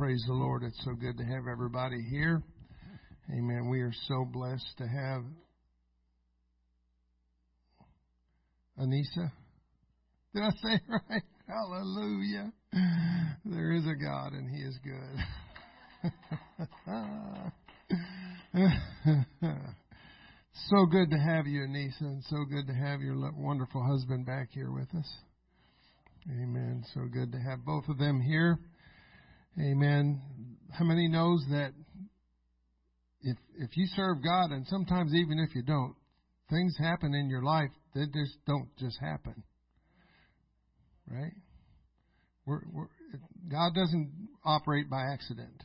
praise the Lord. It's so good to have everybody here. Amen. We are so blessed to have Anissa. Did I say right? Hallelujah. There is a God and He is good. so good to have you, Anissa, and so good to have your wonderful husband back here with us. Amen. So good to have both of them here. Amen. How many knows that if if you serve God, and sometimes even if you don't, things happen in your life that just don't just happen, right? We're, we're, God doesn't operate by accident;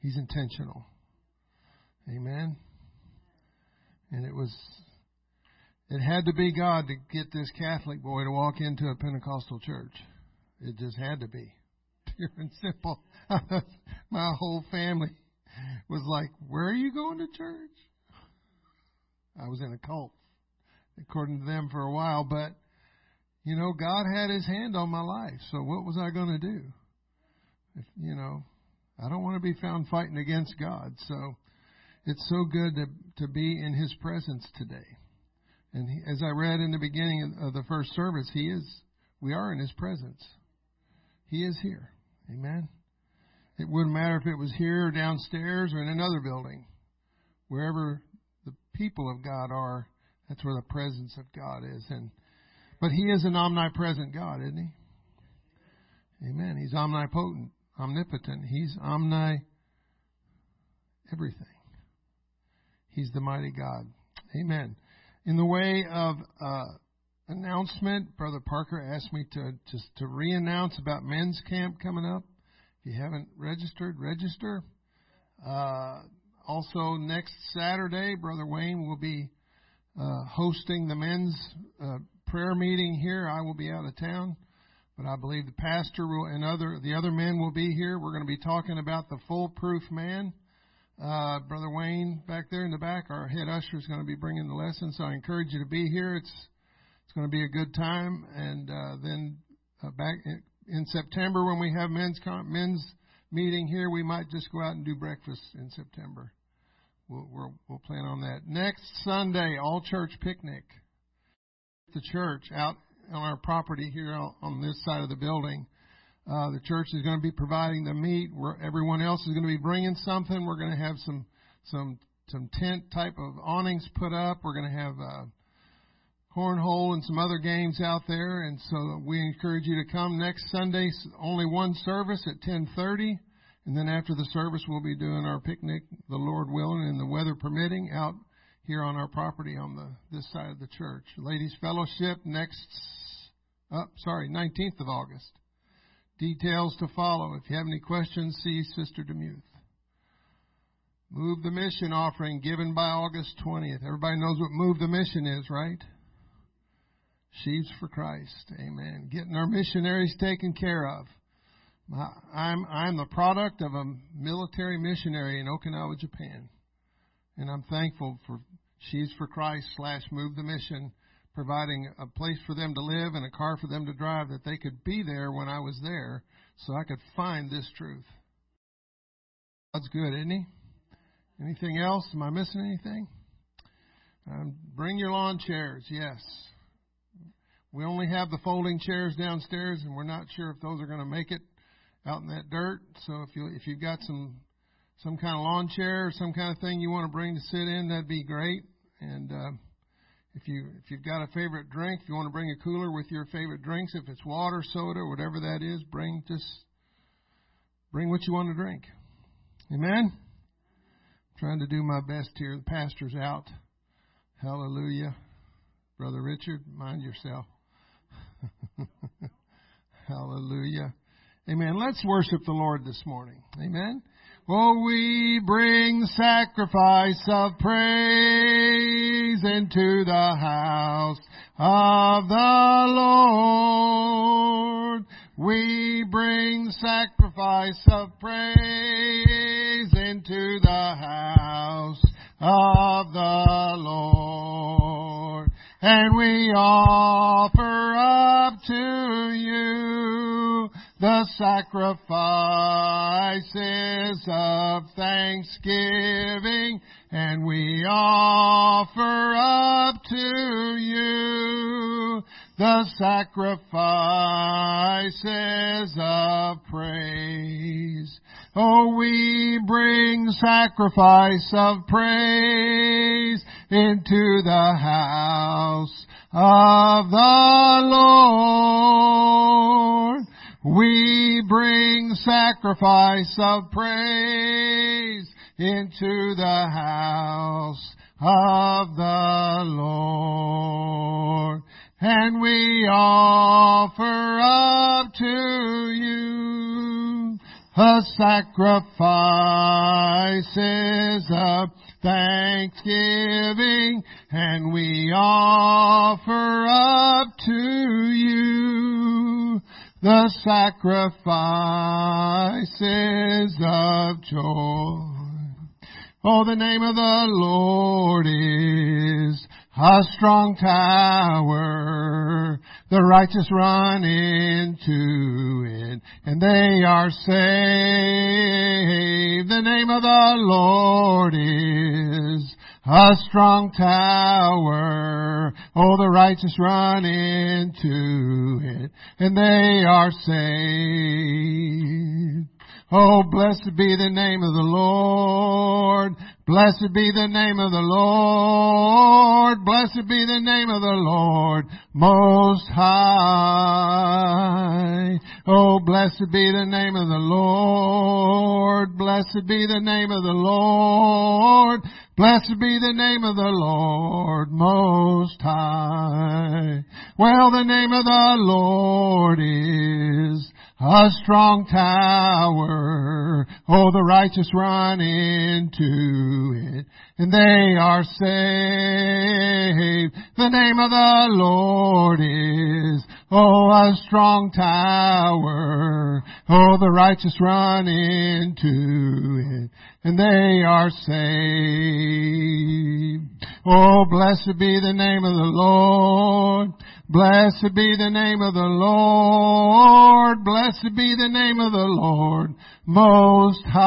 He's intentional. Amen. And it was, it had to be God to get this Catholic boy to walk into a Pentecostal church. It just had to be pure and simple. My whole family was like, Where are you going to church? I was in a cult, according to them, for a while, but, you know, God had His hand on my life, so what was I going to do? If, you know, I don't want to be found fighting against God, so it's so good to, to be in His presence today. And he, as I read in the beginning of the first service, He is, we are in His presence. He is here. Amen. It wouldn't matter if it was here or downstairs or in another building. Wherever the people of God are, that's where the presence of God is. And but He is an omnipresent God, isn't He? Amen. He's omnipotent, omnipotent. He's omni everything. He's the mighty God. Amen. In the way of uh, announcement, Brother Parker asked me to just to re-announce about men's camp coming up. If you haven't registered, register. Uh, also, next Saturday, Brother Wayne will be uh, hosting the men's uh, prayer meeting here. I will be out of town, but I believe the pastor will, and other the other men will be here. We're going to be talking about the foolproof man. Uh, Brother Wayne back there in the back, our head usher, is going to be bringing the lesson. So I encourage you to be here. It's going to be a good time. And uh, then uh, back in, September, when we have men's men's meeting here, we might just go out and do breakfast in September. We'll, we'll, we'll plan on that. Next Sunday, all church picnic. The church out on our property here on this side of the building. Uh, the church is going to be providing the meat. Where everyone else is going to be bringing something. We're going to have some some some tent type of awnings put up. We're going to have uh, cornhole and some other games out there. And so we encourage you to come next Sunday. Only one service at 10:30, and then after the service, we'll be doing our picnic, the Lord willing and the weather permitting, out here on our property on the this side of the church. Ladies Fellowship next, uh, sorry, 19th of August. Details to follow. If you have any questions, see Sister Demuth. Move the Mission offering given by August 20th. Everybody knows what Move the Mission is, right? Sheaves for Christ. Amen. Getting our missionaries taken care of. I'm, I'm the product of a military missionary in Okinawa, Japan. And I'm thankful for Sheaves for Christ slash Move the Mission, providing a place for them to live and a car for them to drive that they could be there when I was there so I could find this truth. God's good, isn't He? Anything else? Am I missing anything? Um, bring your lawn chairs, yes. We only have the folding chairs downstairs, and we're not sure if those are going to make it out in that dirt. So if you if you've got some some kind of lawn chair or some kind of thing you want to bring to sit in, that'd be great. And uh, if you if you've got a favorite drink, if you want to bring a cooler with your favorite drinks, if it's water, soda, whatever that is, bring just bring what you want to drink. Amen. I'm trying to do my best here. The pastor's out. Hallelujah. Brother Richard, mind yourself. Hallelujah. Amen. Let's worship the Lord this morning. Amen. Oh, we bring sacrifice of praise into the house of the Lord. We bring sacrifice of praise into the house of the Lord. And we offer up to you the sacrifices of thanksgiving, and we offer up to you the sacrifices of praise. Oh, we bring sacrifice of praise into the house of the Lord. We bring sacrifice of praise into the house of the Lord. And we offer up to you a sacrifices of thanksgiving, and we offer up to you the sacrifices of joy. Oh, the name of the Lord is a strong tower. The righteous run into it and they are saved. The name of the Lord is a strong tower. Oh, the righteous run into it and they are saved. Oh, blessed be the name of the Lord. Blessed be the name of the Lord. Blessed be the name of the Lord Most High. Oh, blessed be the name of the Lord. Blessed be the name of the Lord. Blessed be the name of the Lord Most High. Well, the name of the Lord is a strong tower. Oh, the righteous run into it, and they are saved. The name of the Lord is, oh, a strong tower. Oh, the righteous run into it, and they are saved. Oh, blessed be the name of the Lord. Blessed be the name of the Lord. Blessed be the name of the Lord Most High.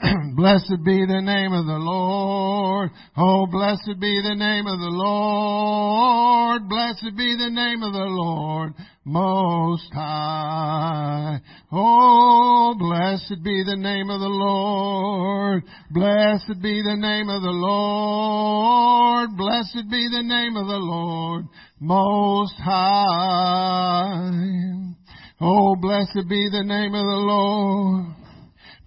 blessed be the name of the Lord. Oh, blessed be the name of the Lord. Blessed be the name of the Lord Most High. Oh, blessed be the name of the Lord. Blessed be the name of the Lord. Blessed be the name of the Lord Most High. Oh, blessed be the name of the Lord.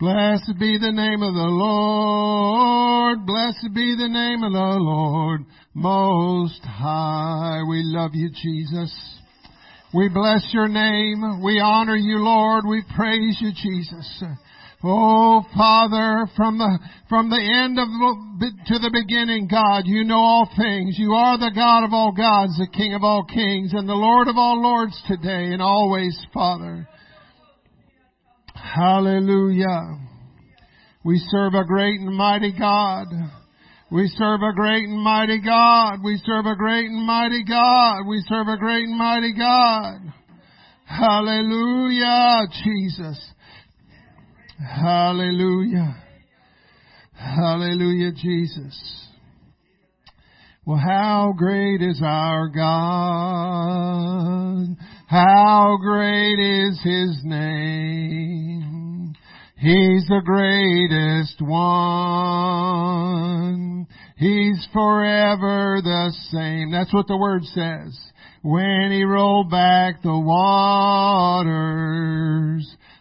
Blessed be the name of the Lord. Blessed be the name of the Lord Most High. We love you, Jesus. We bless your name. We honor you, Lord. We praise you, Jesus. Oh, Father, from the, from the end of to the beginning, God, you know all things. You are the God of all gods, the King of all kings, and the Lord of all lords today and always, Father. Hallelujah. We serve a great and mighty God. We serve a great and mighty God. We serve a great and mighty God. We serve a great and mighty God. Hallelujah, Jesus. Hallelujah. Hallelujah, Jesus. Well, how great is our God? How great is His name? He's the greatest one. He's forever the same. That's what the word says. When He rolled back the waters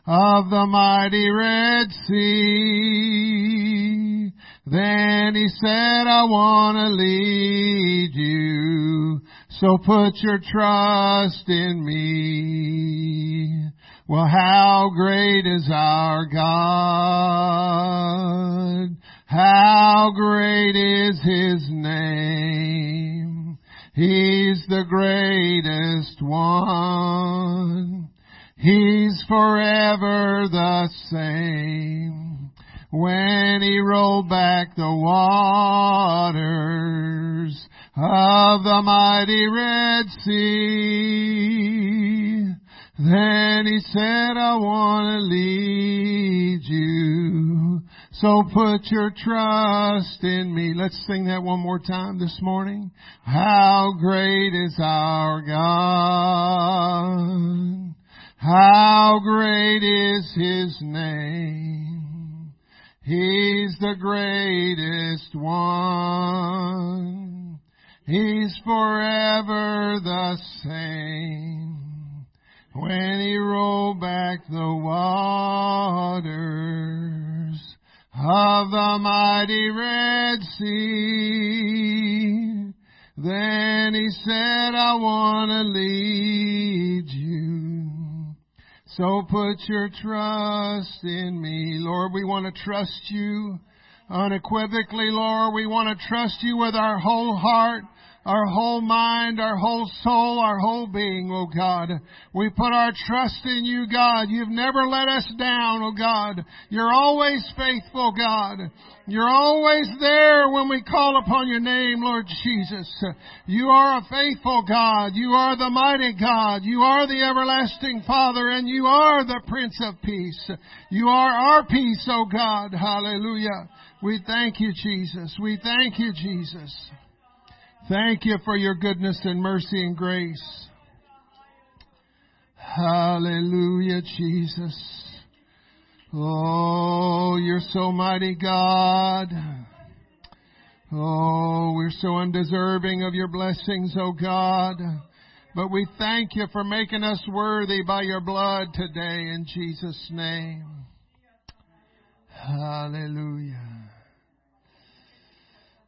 of the mighty Red Sea, then he said, I want to lead you, so put your trust in me. Well, how great is our God? How great is His name? He's the greatest one. He's forever the same when he rolled back the waters of the mighty Red Sea. Then he said, I want to lead you. So put your trust in me. Let's sing that one more time this morning. How great is our God. How great is his name. He's the greatest one. He's forever the same. When he rolled back the waters of the mighty Red Sea, then he said, I want to lead you. So put your trust in me. Lord, we want to trust you unequivocally, Lord. We want to trust you with our whole heart our whole mind, our whole soul, our whole being, oh God. We put our trust in you, God. You've never let us down, oh God. You're always faithful, God. You're always there when we call upon your name, Lord Jesus. You are a faithful God. You are the mighty God. You are the everlasting Father and you are the Prince of Peace. You are our peace, oh God. Hallelujah. We thank you, Jesus. We thank you, Jesus. Thank you for your goodness and mercy and grace. Hallelujah, Jesus. Oh, you're so mighty God. Oh, we're so undeserving of your blessings, oh God. But we thank you for making us worthy by your blood today in Jesus' name. Hallelujah.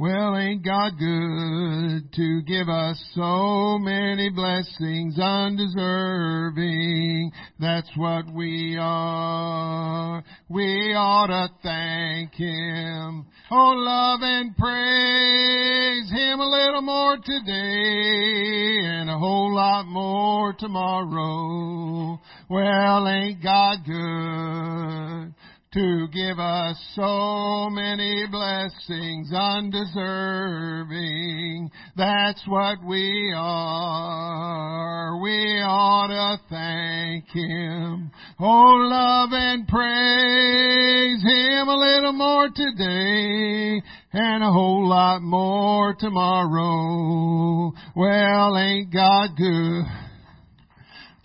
Well, ain't God good to give us so many blessings undeserving? That's what we are. We ought to thank Him. Oh, love and praise Him a little more today and a whole lot more tomorrow. Well, ain't God good? To give us so many blessings undeserving. That's what we are. We ought to thank Him. Oh, love and praise Him a little more today and a whole lot more tomorrow. Well, ain't God good?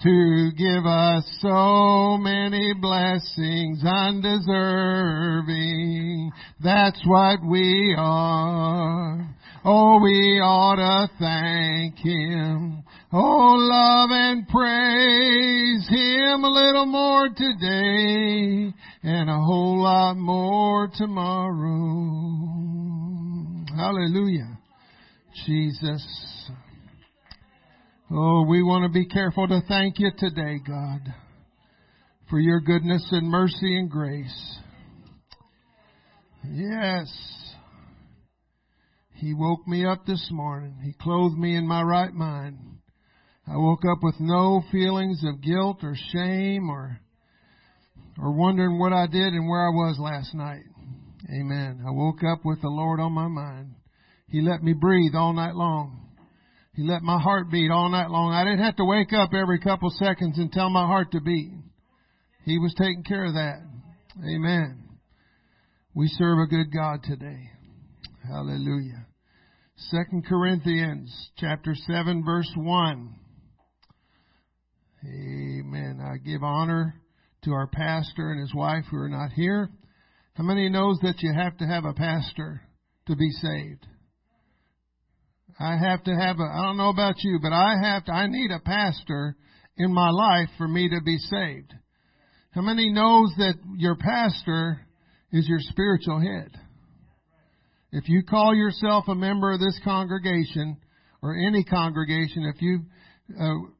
To give us so many blessings undeserving. That's what we are. Oh, we ought to thank Him. Oh, love and praise Him a little more today and a whole lot more tomorrow. Hallelujah. Jesus. Oh, we want to be careful to thank you today, God, for your goodness and mercy and grace. Yes. He woke me up this morning. He clothed me in my right mind. I woke up with no feelings of guilt or shame or or wondering what I did and where I was last night. Amen. I woke up with the Lord on my mind. He let me breathe all night long. He let my heart beat all night long. I didn't have to wake up every couple seconds and tell my heart to beat. He was taking care of that. Amen. We serve a good God today. Hallelujah. Second Corinthians chapter 7 verse 1. Amen. I give honor to our pastor and his wife who are not here. How many knows that you have to have a pastor to be saved? I have to have a, I don't know about you, but I have to, I need a pastor in my life for me to be saved. How many knows that your pastor is your spiritual head? If you call yourself a member of this congregation or any congregation, if you, uh,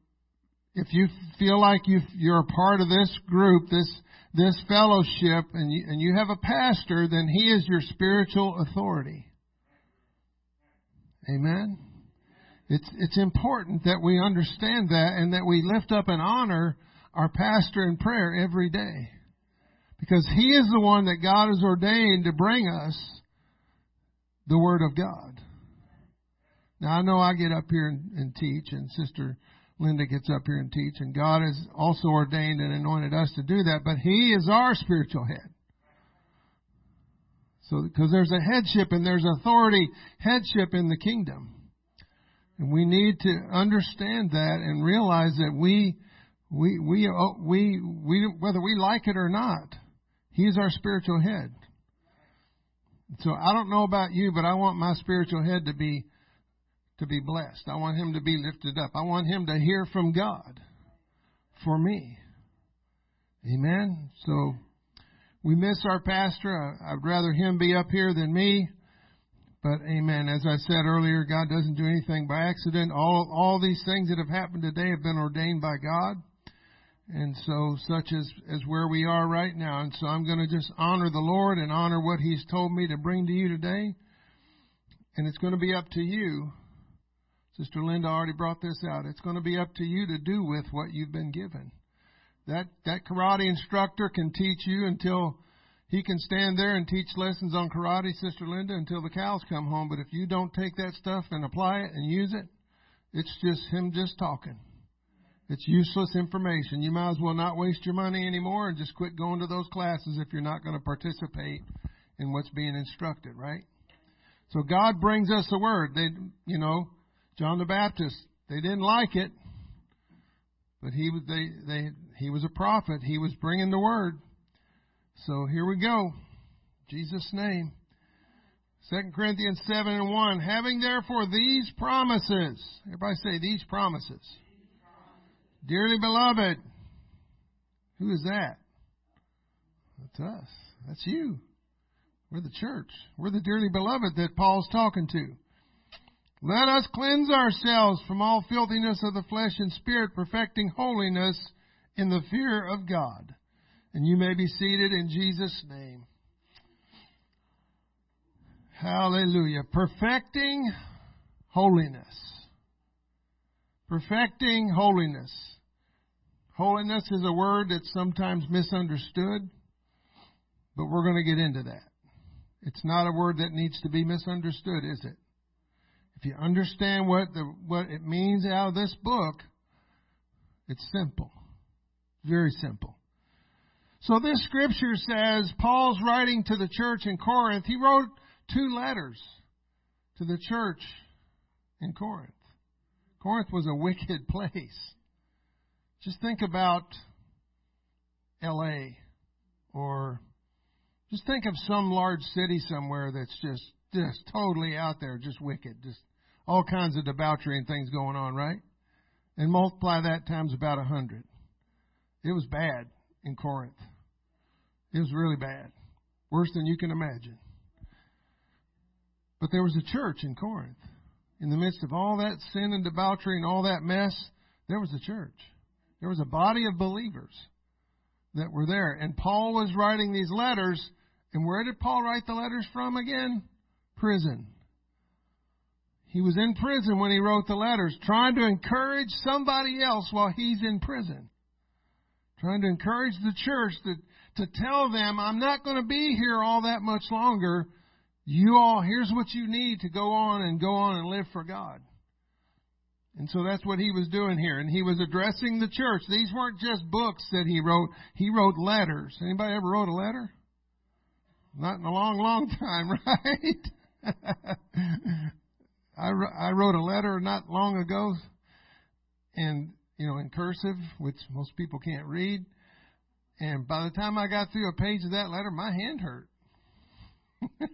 if you feel like you, you're a part of this group, this, this fellowship, and you, and you have a pastor, then he is your spiritual authority. Amen. It's, it's important that we understand that and that we lift up and honor our pastor in prayer every day. Because he is the one that God has ordained to bring us the Word of God. Now I know I get up here and, and teach, and Sister Linda gets up here and teach, and God has also ordained and anointed us to do that, but He is our spiritual head. So, because there's a headship and there's authority, headship in the kingdom. And we need to understand that and realize that we, we, we, oh, we, we, whether we like it or not, He's our spiritual head. So I don't know about you, but I want my spiritual head to be, to be blessed. I want him to be lifted up. I want him to hear from God for me. Amen. So we miss our pastor. I'd rather him be up here than me. But amen. As I said earlier, God doesn't do anything by accident. All, all these things that have happened today have been ordained by God. And so such as, as where we are right now. And so I'm going to just honor the Lord and honor what He's told me to bring to you today. And it's going to be up to you. Sister Linda already brought this out. It's going to be up to you to do with what you've been given. That, that karate instructor can teach you until he can stand there and teach lessons on karate, Sister Linda, until the cows come home. But if you don't take that stuff and apply it and use it, it's just him just talking. It's useless information. You might as well not waste your money anymore and just quit going to those classes if you're not going to participate in what's being instructed, right? So God brings us the word. They, you know, John the Baptist, they didn't like it, but he they they he was a prophet. He was bringing the word. So here we go. Jesus' name. 2 Corinthians 7 and 1. Having therefore these promises. Everybody say these promises. Dearly beloved, who is that? That's us. That's you. We're the church. We're the dearly beloved that Paul's talking to. Let us cleanse ourselves from all filthiness of the flesh and spirit, perfecting holiness in the fear of God. And you may be seated in Jesus' name. Hallelujah. Perfecting holiness. Perfecting holiness. Holiness is a word that's sometimes misunderstood, but we're going to get into that. It's not a word that needs to be misunderstood, is it? If you understand what the, what it means out of this book, it's simple. Very simple. So this scripture says Paul's writing to the church in Corinth. He wrote two letters to the church in Corinth. Corinth was a wicked place. Just think about LA or just think of some large city somewhere that's just just totally out there, just wicked, just all kinds of debauchery and things going on, right? And multiply that times about a hundred. It was bad in Corinth. It was really bad. Worse than you can imagine. But there was a church in Corinth. In the midst of all that sin and debauchery and all that mess, there was a church. There was a body of believers that were there. And Paul was writing these letters. And where did Paul write the letters from again? Prison. He was in prison when he wrote the letters, trying to encourage somebody else while he's in prison. Trying to encourage the church to, to tell them, I'm not going to be here all that much longer. You all, here's what you need to go on and go on and live for God. And so that's what he was doing here. And he was addressing the church. These weren't just books that he wrote. He wrote letters. Anybody ever wrote a letter? Not in a long, long time, right? I, I wrote a letter not long ago and, you know, in cursive, which most people can't read. And by the time I got through a page of that letter, my hand hurt.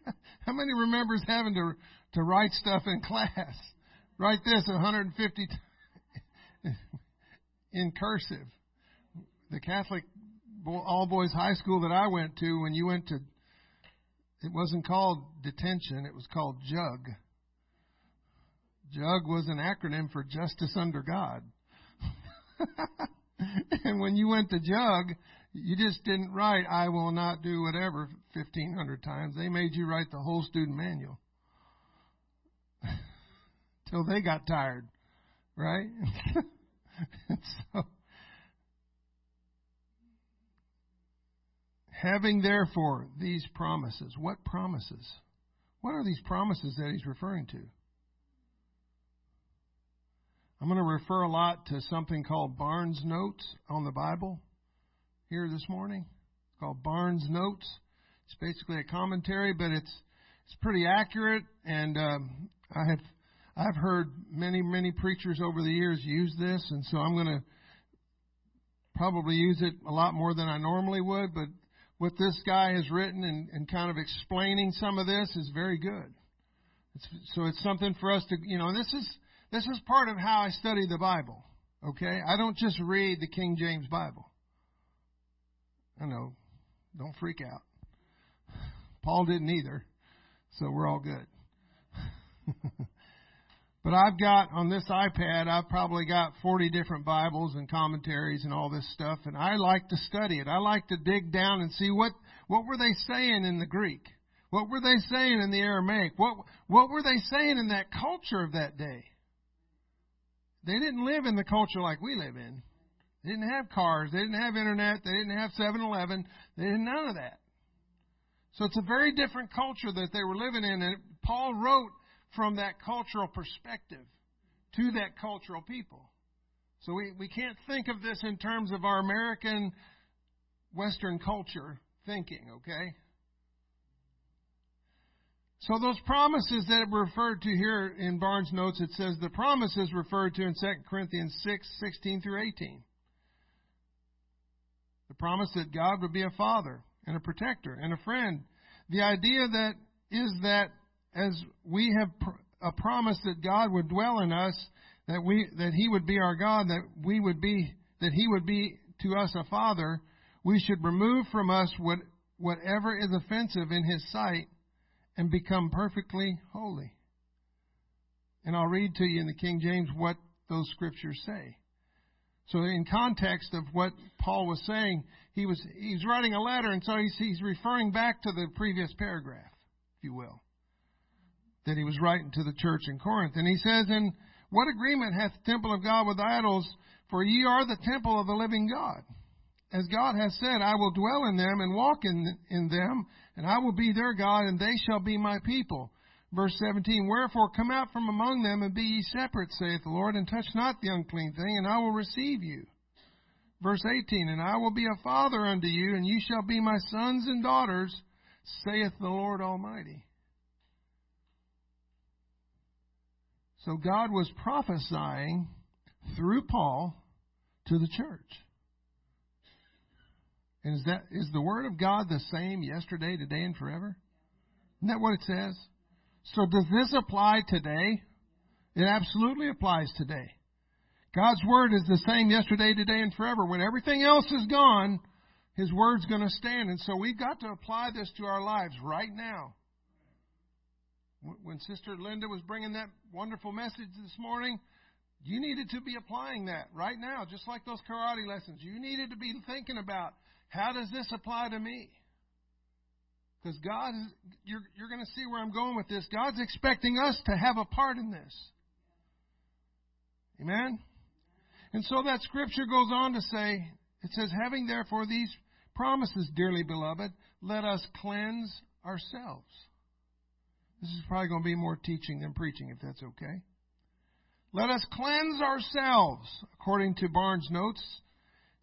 How many remembers having to, to write stuff in class? Write this 150 in cursive. The Catholic all boys high school that I went to, when you went to, it wasn't called detention, it was called JUG. JUG was an acronym for Justice Under God. and when you went to JUG, you just didn't write, I will not do whatever 1,500 times. They made you write the whole student manual till they got tired, right? so, having therefore these promises, what promises? What are these promises that he's referring to? I'm going to refer a lot to something called Barnes Notes on the Bible here this morning. It's called Barnes Notes. It's basically a commentary, but it's it's pretty accurate, and um, I have I've heard many many preachers over the years use this, and so I'm going to probably use it a lot more than I normally would. But what this guy has written and, and kind of explaining some of this is very good. It's, so it's something for us to you know this is this is part of how I study the Bible. Okay? I don't just read the King James Bible. I know. Don't freak out. Paul didn't either. So we're all good. but I've got on this iPad, I've probably got 40 different Bibles and commentaries and all this stuff, and I like to study it. I like to dig down and see what, what were they saying in the Greek? What were they saying in the Aramaic? What, what were they saying in that culture of that day? They didn't live in the culture like we live in. They didn't have cars. They didn't have internet. They didn't have 7-Eleven. They didn't none of that. So it's a very different culture that they were living in. And Paul wrote from that cultural perspective to that cultural people. So we, we can't think of this in terms of our American Western culture thinking, okay? So those promises that are referred to here in Barnes' notes, it says the promises referred to in 2 Corinthians 6, 16 through 18. The promise that God would be a father and a protector and a friend. The idea that is that as we have a promise that God would dwell in us, that we that He would be our God, that we would be that He would be to us a father, we should remove from us what whatever is offensive in His sight and become perfectly holy. And I'll read to you in the King James what those scriptures say. So in context of what Paul was saying, he was he's writing a letter, and so he's, he's referring back to the previous paragraph, if you will, that he was writing to the church in Corinth. And he says, "In what agreement hath the temple of God with idols? For ye are the temple of the living God." As God has said, I will dwell in them and walk in, in them, and I will be their God, and they shall be my people. Verse 17, Wherefore come out from among them, and be ye separate, saith the Lord, and touch not the unclean thing, and I will receive you. Verse 18, And I will be a father unto you, and ye shall be my sons and daughters, saith the Lord Almighty. So God was prophesying through Paul to the church. And is that is the word of God the same yesterday, today, and forever? Isn't that what it says? So does this apply today? It absolutely applies today. God's word is the same yesterday, today, and forever. When everything else is gone, His word's going to stand. And so we've got to apply this to our lives right now. When Sister Linda was bringing that wonderful message this morning, you needed to be applying that right now, just like those karate lessons. You needed to be thinking about how does this apply to me? Because God, you're, you're going to see where I'm going with this. God's expecting us to have a part in this. Amen? And so that scripture goes on to say, it says, having therefore these promises, dearly beloved, let us cleanse ourselves. This is probably going to be more teaching than preaching, if that's okay. Let us cleanse ourselves, according to Barnes' notes,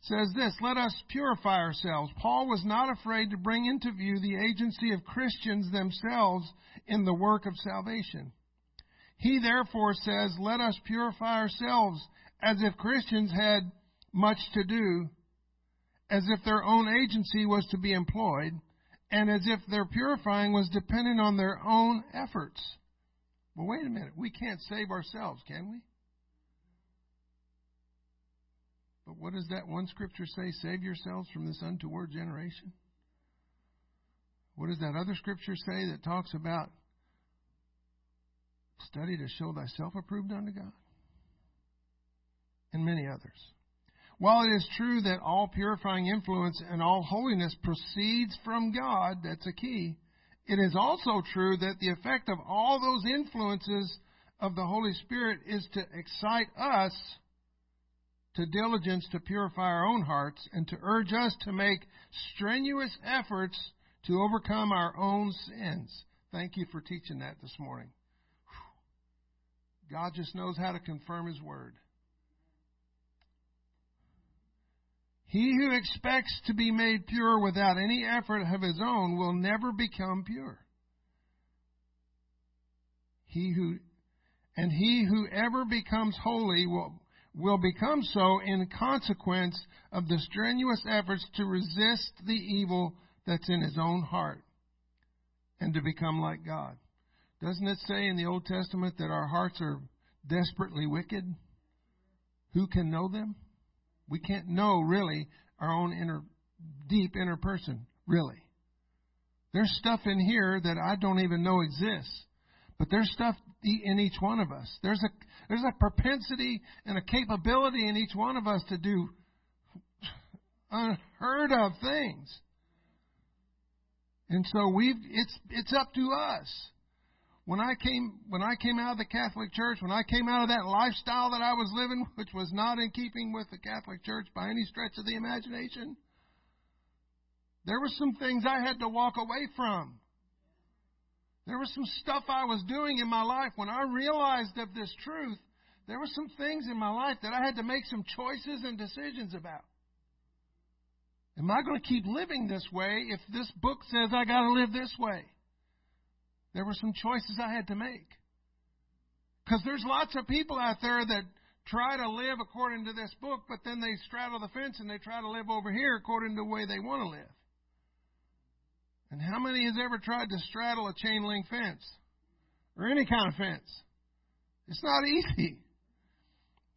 says this, let us purify ourselves. Paul was not afraid to bring into view the agency of Christians themselves in the work of salvation. He therefore says, let us purify ourselves as if Christians had much to do, as if their own agency was to be employed, and as if their purifying was dependent on their own efforts. Well, wait a minute. We can't save ourselves, can we? But what does that one scripture say? Save yourselves from this untoward generation. What does that other scripture say that talks about study to show thyself approved unto God? And many others. While it is true that all purifying influence and all holiness proceeds from God, that's a key, it is also true that the effect of all those influences of the Holy Spirit is to excite us to diligence to purify our own hearts and to urge us to make strenuous efforts to overcome our own sins. Thank you for teaching that this morning. God just knows how to confirm His word. He who expects to be made pure without any effort of his own will never become pure. He who and he who ever becomes holy will will become so in consequence of the strenuous efforts to resist the evil that's in his own heart and to become like God. Doesn't it say in the Old Testament that our hearts are desperately wicked? Who can know them? We can't know really our own inner, deep inner person, really. There's stuff in here that I don't even know exists. But there's stuff in each one of us. There's a there's a propensity and a capability in each one of us to do unheard of things. And so we've it's it's up to us. When I came when I came out of the Catholic Church, when I came out of that lifestyle that I was living, which was not in keeping with the Catholic Church by any stretch of the imagination, there were some things I had to walk away from. There was some stuff I was doing in my life when I realized of this truth. There were some things in my life that I had to make some choices and decisions about. Am I going to keep living this way if this book says I got to live this way? There were some choices I had to make. Because there's lots of people out there that try to live according to this book, but then they straddle the fence and they try to live over here according to the way they want to live. And how many has ever tried to straddle a chain link fence? Or any kind of fence? It's not easy.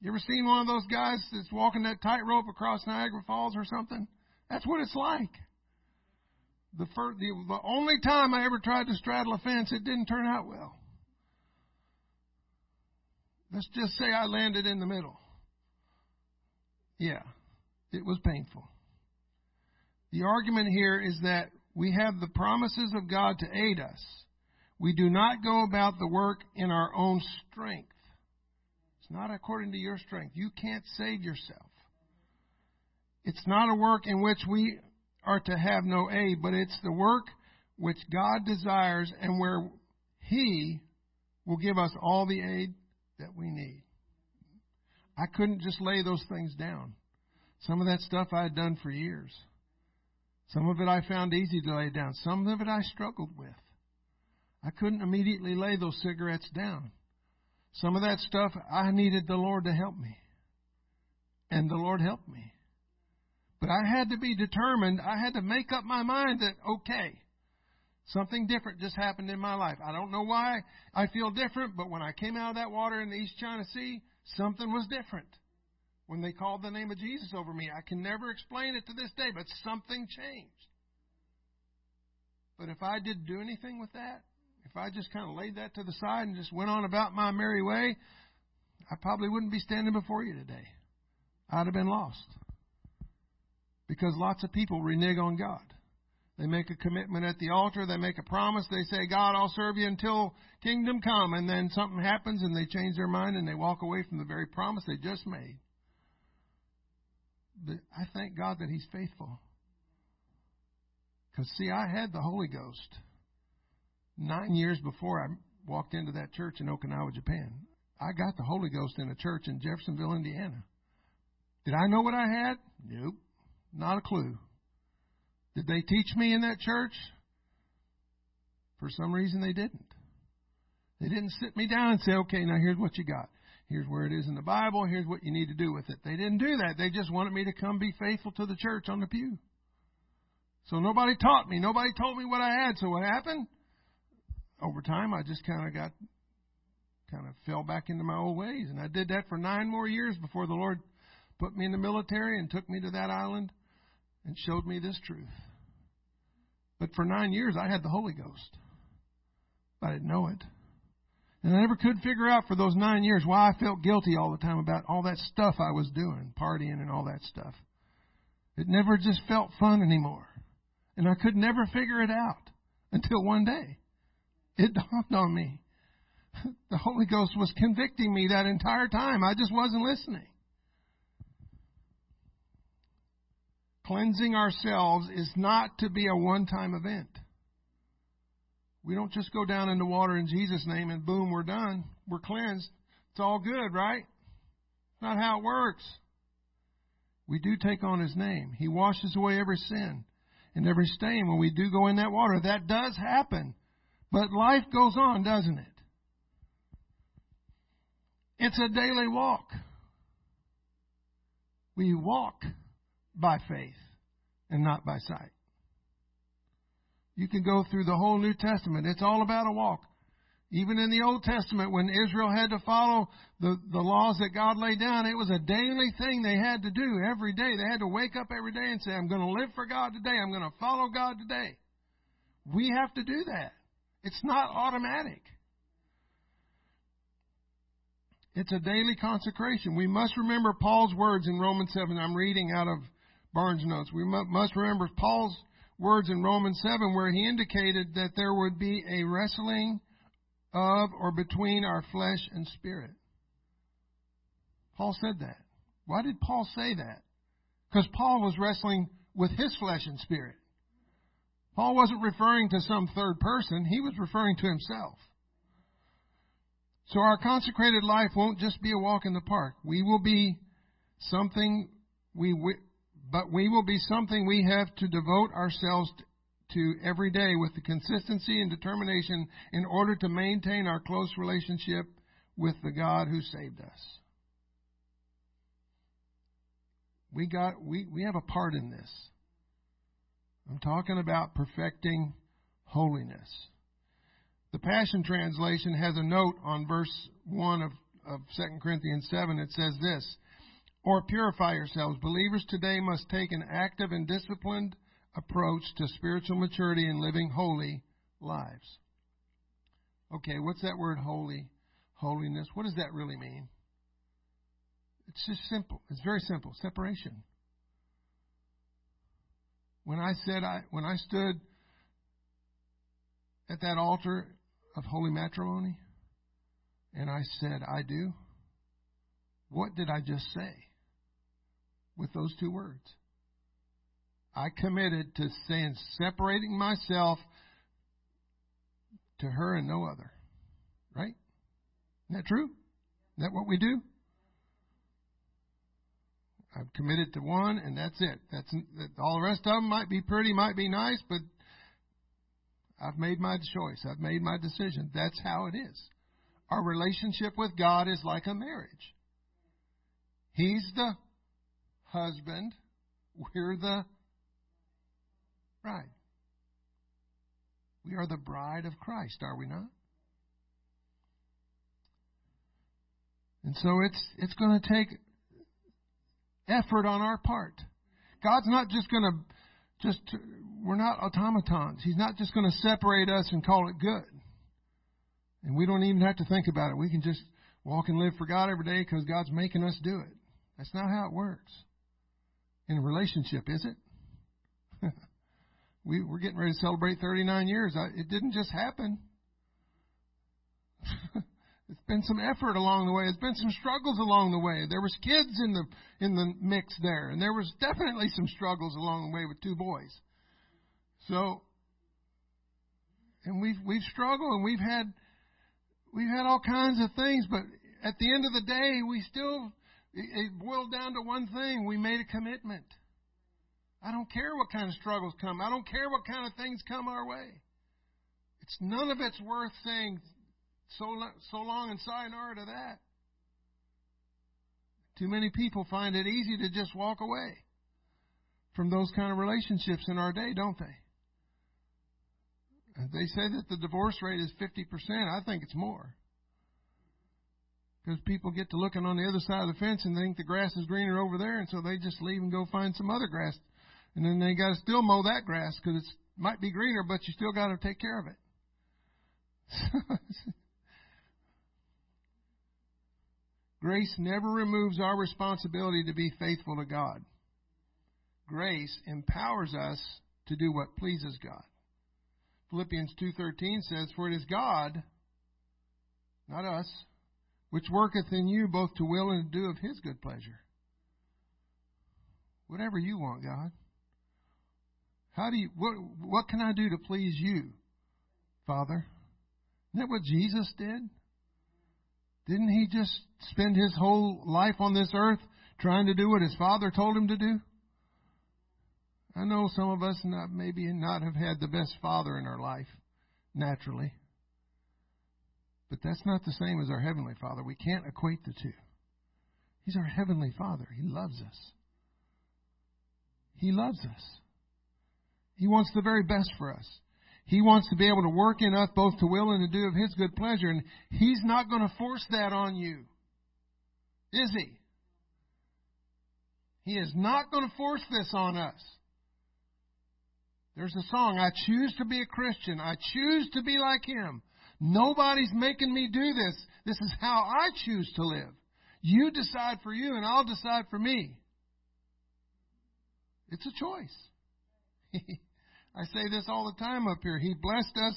You ever seen one of those guys that's walking that tightrope across Niagara Falls or something? That's what it's like. The, first, the, the only time I ever tried to straddle a fence, it didn't turn out well. Let's just say I landed in the middle. Yeah, it was painful. The argument here is that we have the promises of God to aid us. We do not go about the work in our own strength. It's not according to your strength. You can't save yourself. It's not a work in which we are to have no aid, but it's the work which God desires and where He will give us all the aid that we need. I couldn't just lay those things down. Some of that stuff I had done for years. Some of it I found easy to lay down. Some of it I struggled with. I couldn't immediately lay those cigarettes down. Some of that stuff I needed the Lord to help me. And the Lord helped me. But I had to be determined. I had to make up my mind that, okay, something different just happened in my life. I don't know why I feel different, but when I came out of that water in the East China Sea, something was different when they called the name of Jesus over me. I can never explain it to this day, but something changed. But if I didn't do anything with that, if I just kind of laid that to the side and just went on about my merry way, I probably wouldn't be standing before you today. I'd have been lost. Because lots of people renege on God. They make a commitment at the altar, they make a promise, they say, God, I'll serve you until kingdom come, and then something happens and they change their mind and they walk away from the very promise they just made. But I thank God that He's faithful. Because, see, I had the Holy Ghost nine years before I walked into that church in Okinawa, Japan. I got the Holy Ghost in a church in Jeffersonville, Indiana. Did I know what I had? Nope. Not a clue. Did they teach me in that church? For some reason, they didn't. They didn't sit me down and say, okay, now here's what you got. Here's where it is in the Bible. Here's what you need to do with it. They didn't do that. They just wanted me to come be faithful to the church on the pew. So nobody taught me. Nobody told me what I had. So what happened? Over time, I just kind of got, kind of fell back into my old ways. And I did that for nine more years before the Lord put me in the military and took me to that island and showed me this truth. But for nine years, I had the Holy Ghost. I didn't know it. And I never could figure out for those nine years why I felt guilty all the time about all that stuff I was doing, partying and all that stuff. It never just felt fun anymore. And I could never figure it out until one day. It dawned on me. The Holy Ghost was convicting me that entire time. I just wasn't listening. Cleansing ourselves is not to be a one time event. We don't just go down in the water in Jesus' name and boom, we're done. We're cleansed. It's all good, right? Not how it works. We do take on His name. He washes away every sin and every stain when we do go in that water. That does happen. But life goes on, doesn't it? It's a daily walk. We walk by faith and not by sight. You can go through the whole New Testament. It's all about a walk. Even in the Old Testament, when Israel had to follow the, the laws that God laid down, it was a daily thing they had to do every day. They had to wake up every day and say, I'm going to live for God today. I'm going to follow God today. We have to do that. It's not automatic. It's a daily consecration. We must remember Paul's words in Romans 7. I'm reading out of Barnes' notes. We must remember Paul's words in Romans 7 where he indicated that there would be a wrestling of or between our flesh and spirit. Paul said that. Why did Paul say that? Because Paul was wrestling with his flesh and spirit. Paul wasn't referring to some third person, he was referring to himself. So our consecrated life won't just be a walk in the park. We will be something we but we will be something we have to devote ourselves to every day with the consistency and determination in order to maintain our close relationship with the God who saved us. We got we, we have a part in this. I'm talking about perfecting holiness. The Passion Translation has a note on verse 1 of, of 2 Corinthians 7. It says this, Or purify yourselves. Believers today must take an active and disciplined approach to spiritual maturity and living holy lives. Okay, what's that word holy? Holiness. What does that really mean? It's just simple. It's very simple. Separation. When I said I when I stood at that altar of holy matrimony and I said I do, what did I just say with those two words? I committed to saying separating myself to her and no other. Right? Isn't that true? Isn't that what we do? I've committed to one, and that's it. That's all the rest of them might be pretty, might be nice, but I've made my choice. I've made my decision. That's how it is. Our relationship with God is like a marriage. He's the husband. We're the bride. We are the bride of Christ, are we not? And so it's it's going to take effort on our part. God's not just going to just we're not automatons. He's not just going to separate us and call it good. And we don't even have to think about it. We can just walk and live for God every day because God's making us do it. That's not how it works. In a relationship, is it? we, we're getting ready to celebrate 39 years. I, it didn't just happen. It's been some effort along the way. There's been some struggles along the way. There was kids in the in the mix there, and there was definitely some struggles along the way with two boys. So, and we've we've struggled and we've had we've had all kinds of things, but at the end of the day, we still it boiled down to one thing: we made a commitment. I don't care what kind of struggles come. I don't care what kind of things come our way. It's none of it's worth saying so, so long and sayonara to that. Too many people find it easy to just walk away from those kind of relationships in our day, don't they? They say that the divorce rate is 50%. I think it's more. Because people get to looking on the other side of the fence and think the grass is greener over there, and so they just leave and go find some other grass. And then they got to still mow that grass because it might be greener, but you still got to take care of it. Grace never removes our responsibility to be faithful to God. Grace empowers us to do what pleases God. Philippians 2:13 says, "For it is God, not us, which worketh in you both to will and to do of his good pleasure." Whatever you want, God. How do you what what can I do to please you, Father. Isn't that what Jesus did? Didn't he just spend his whole life on this earth trying to do what his Father told him to do? I know some of us not, maybe not have had the best father in our life, naturally. But that's not the same as our Heavenly Father. We can't equate the two. He's our Heavenly Father. He loves us. He loves us. He wants the very best for us. He wants to be able to work in us both to will and to do of His good pleasure. And He's not going to force that on you. Is He? He is not going to force this on us. There's a song, I choose to be a Christian. I choose to be like Him. Nobody's making me do this. This is how I choose to live. You decide for you, and I'll decide for me. It's a choice. I say this all the time up here. He blessed us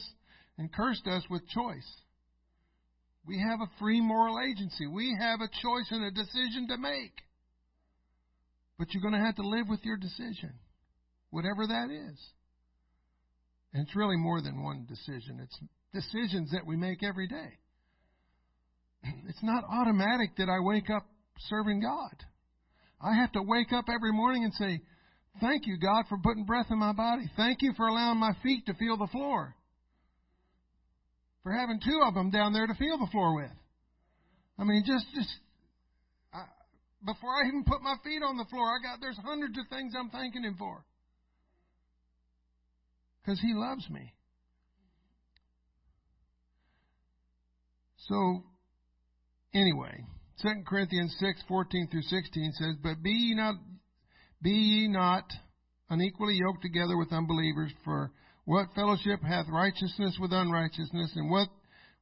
and cursed us with choice. We have a free moral agency. We have a choice and a decision to make. But you're going to have to live with your decision, whatever that is. And it's really more than one decision. It's decisions that we make every day. It's not automatic that I wake up serving God. I have to wake up every morning and say, Thank you, God, for putting breath in my body. Thank you for allowing my feet to feel the floor. For having two of them down there to feel the floor with. I mean, just, just, I, before I even put my feet on the floor, I got, there's hundreds of things I'm thanking Him for. Because He loves me. So, anyway, 2 Corinthians 6, 14 through 16 says, But be ye not be ye not unequally yoked together with unbelievers, for what fellowship hath righteousness with unrighteousness, and what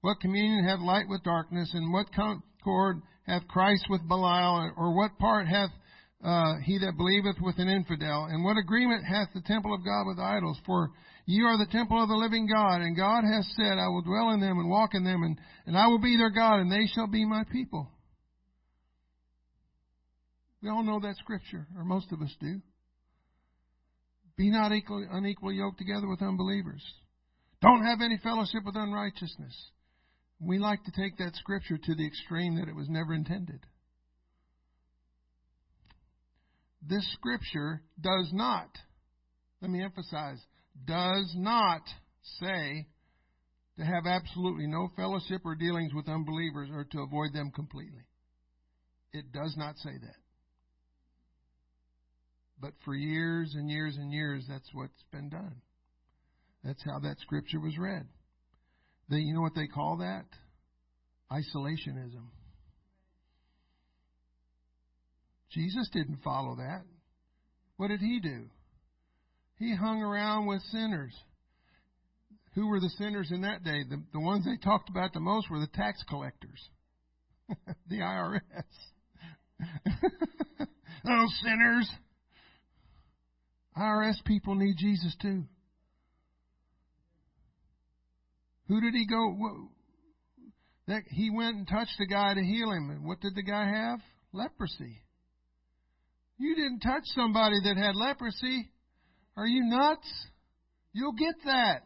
what communion hath light with darkness, and what concord hath Christ with Belial, or what part hath uh, he that believeth with an infidel, and what agreement hath the temple of God with idols? For ye are the temple of the living God, and God hath said, I will dwell in them and walk in them, and, and I will be their God, and they shall be my people. We all know that scripture, or most of us do. Be not equally, unequally yoked together with unbelievers. Don't have any fellowship with unrighteousness. We like to take that scripture to the extreme that it was never intended. This scripture does not, let me emphasize, does not say to have absolutely no fellowship or dealings with unbelievers or to avoid them completely. It does not say that. But for years and years and years, that's what's been done. That's how that scripture was read. They, you know what they call that? Isolationism. Jesus didn't follow that. What did he do? He hung around with sinners. Who were the sinners in that day? The, the ones they talked about the most were the tax collectors, the IRS. Those oh, sinners. IRS people need Jesus too. Who did he go? That he went and touched the guy to heal him. And what did the guy have? Leprosy. You didn't touch somebody that had leprosy. Are you nuts? You'll get that.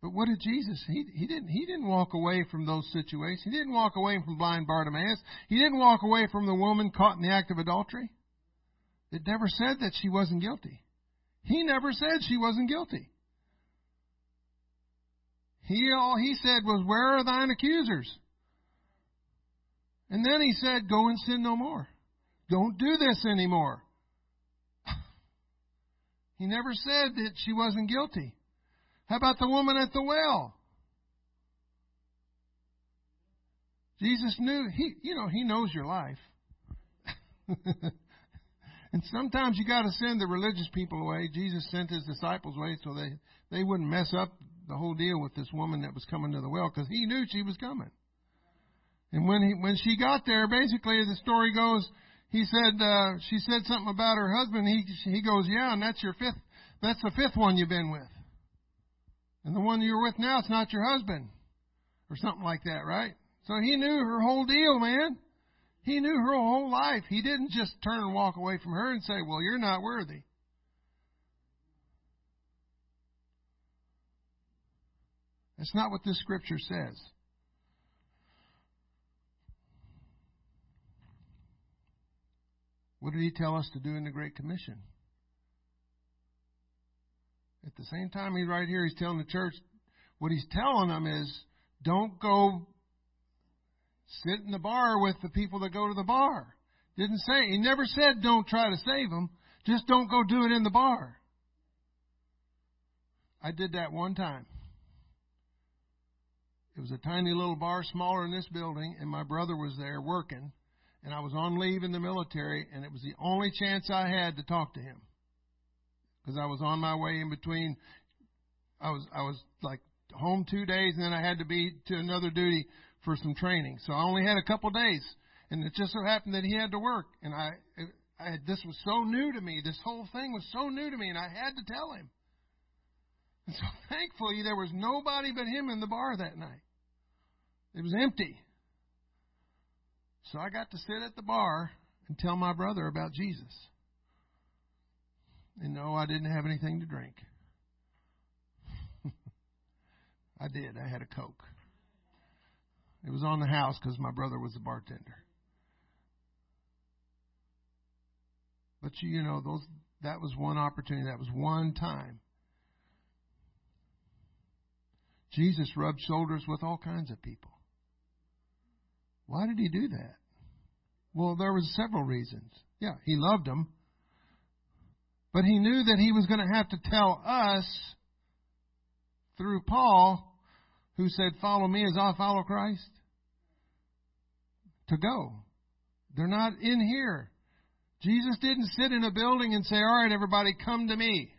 But what did Jesus? He, he didn't. He didn't walk away from those situations. He didn't walk away from blind Bartimaeus. He didn't walk away from the woman caught in the act of adultery. It never said that she wasn't guilty. He never said she wasn't guilty. He all he said was, "Where are thine accusers?" And then he said, "Go and sin no more. Don't do this anymore." He never said that she wasn't guilty. How about the woman at the well? Jesus knew he you know, he knows your life. And sometimes you got to send the religious people away. Jesus sent his disciples away so they they wouldn't mess up the whole deal with this woman that was coming to the well because he knew she was coming. And when he when she got there, basically as the story goes, he said uh, she said something about her husband. He he goes, yeah, and that's your fifth. That's the fifth one you've been with. And the one you're with now, it's not your husband, or something like that, right? So he knew her whole deal, man. He knew her whole life. He didn't just turn and walk away from her and say, Well, you're not worthy. That's not what this scripture says. What did he tell us to do in the Great Commission? At the same time, he's right here, he's telling the church, what he's telling them is, don't go sit in the bar with the people that go to the bar. Didn't say, he never said don't try to save them, just don't go do it in the bar. I did that one time. It was a tiny little bar, smaller than this building, and my brother was there working, and I was on leave in the military, and it was the only chance I had to talk to him because I was on my way in between. I was I was like home two days, and then I had to be to another duty for some training. So I only had a couple days, and it just so happened that he had to work, and I, I this was so new to me. This whole thing was so new to me, and I had to tell him. And so thankfully, there was nobody but him in the bar that night. It was empty. So I got to sit at the bar and tell my brother about Jesus. And no, I didn't have anything to drink. I did. I had a Coke. It was on the house because my brother was a bartender. But you, you know, those that was one opportunity. That was one time. Jesus rubbed shoulders with all kinds of people. Why did he do that? Well, there was several reasons. Yeah, he loved them. But he knew that he was going to have to tell us through Paul, who said, Follow me as I follow Christ, to go. They're not in here. Jesus didn't sit in a building and say, All right, everybody, come to me.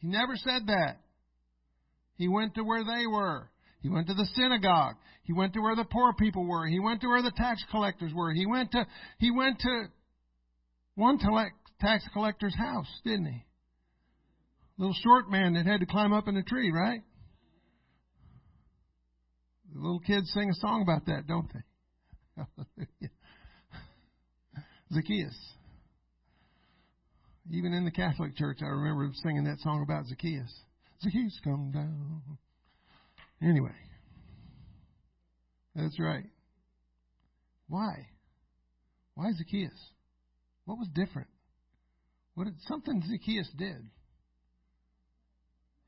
He never said that. He went to where they were. He went to the synagogue. He went to where the poor people were. He went to where the tax collectors were. He went to he went to one tax collector's house, didn't he? Little short man that had to climb up in a tree, right? The little kids sing a song about that, don't they? Zacchaeus. Even in the Catholic Church, I remember singing that song about Zacchaeus. Zacchaeus, come down. Anyway, that's right. Why? Why Zacchaeus? What was different? What did, something Zacchaeus did.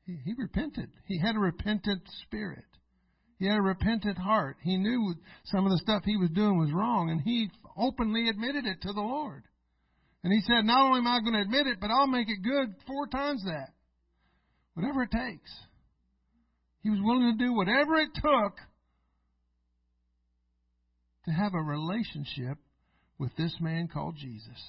He, he repented. He had a repentant spirit. He had a repentant heart. He knew some of the stuff he was doing was wrong, and he openly admitted it to the Lord. And he said, Not only am I going to admit it, but I'll make it good four times that. Whatever it takes. He was willing to do whatever it took to have a relationship with this man called Jesus.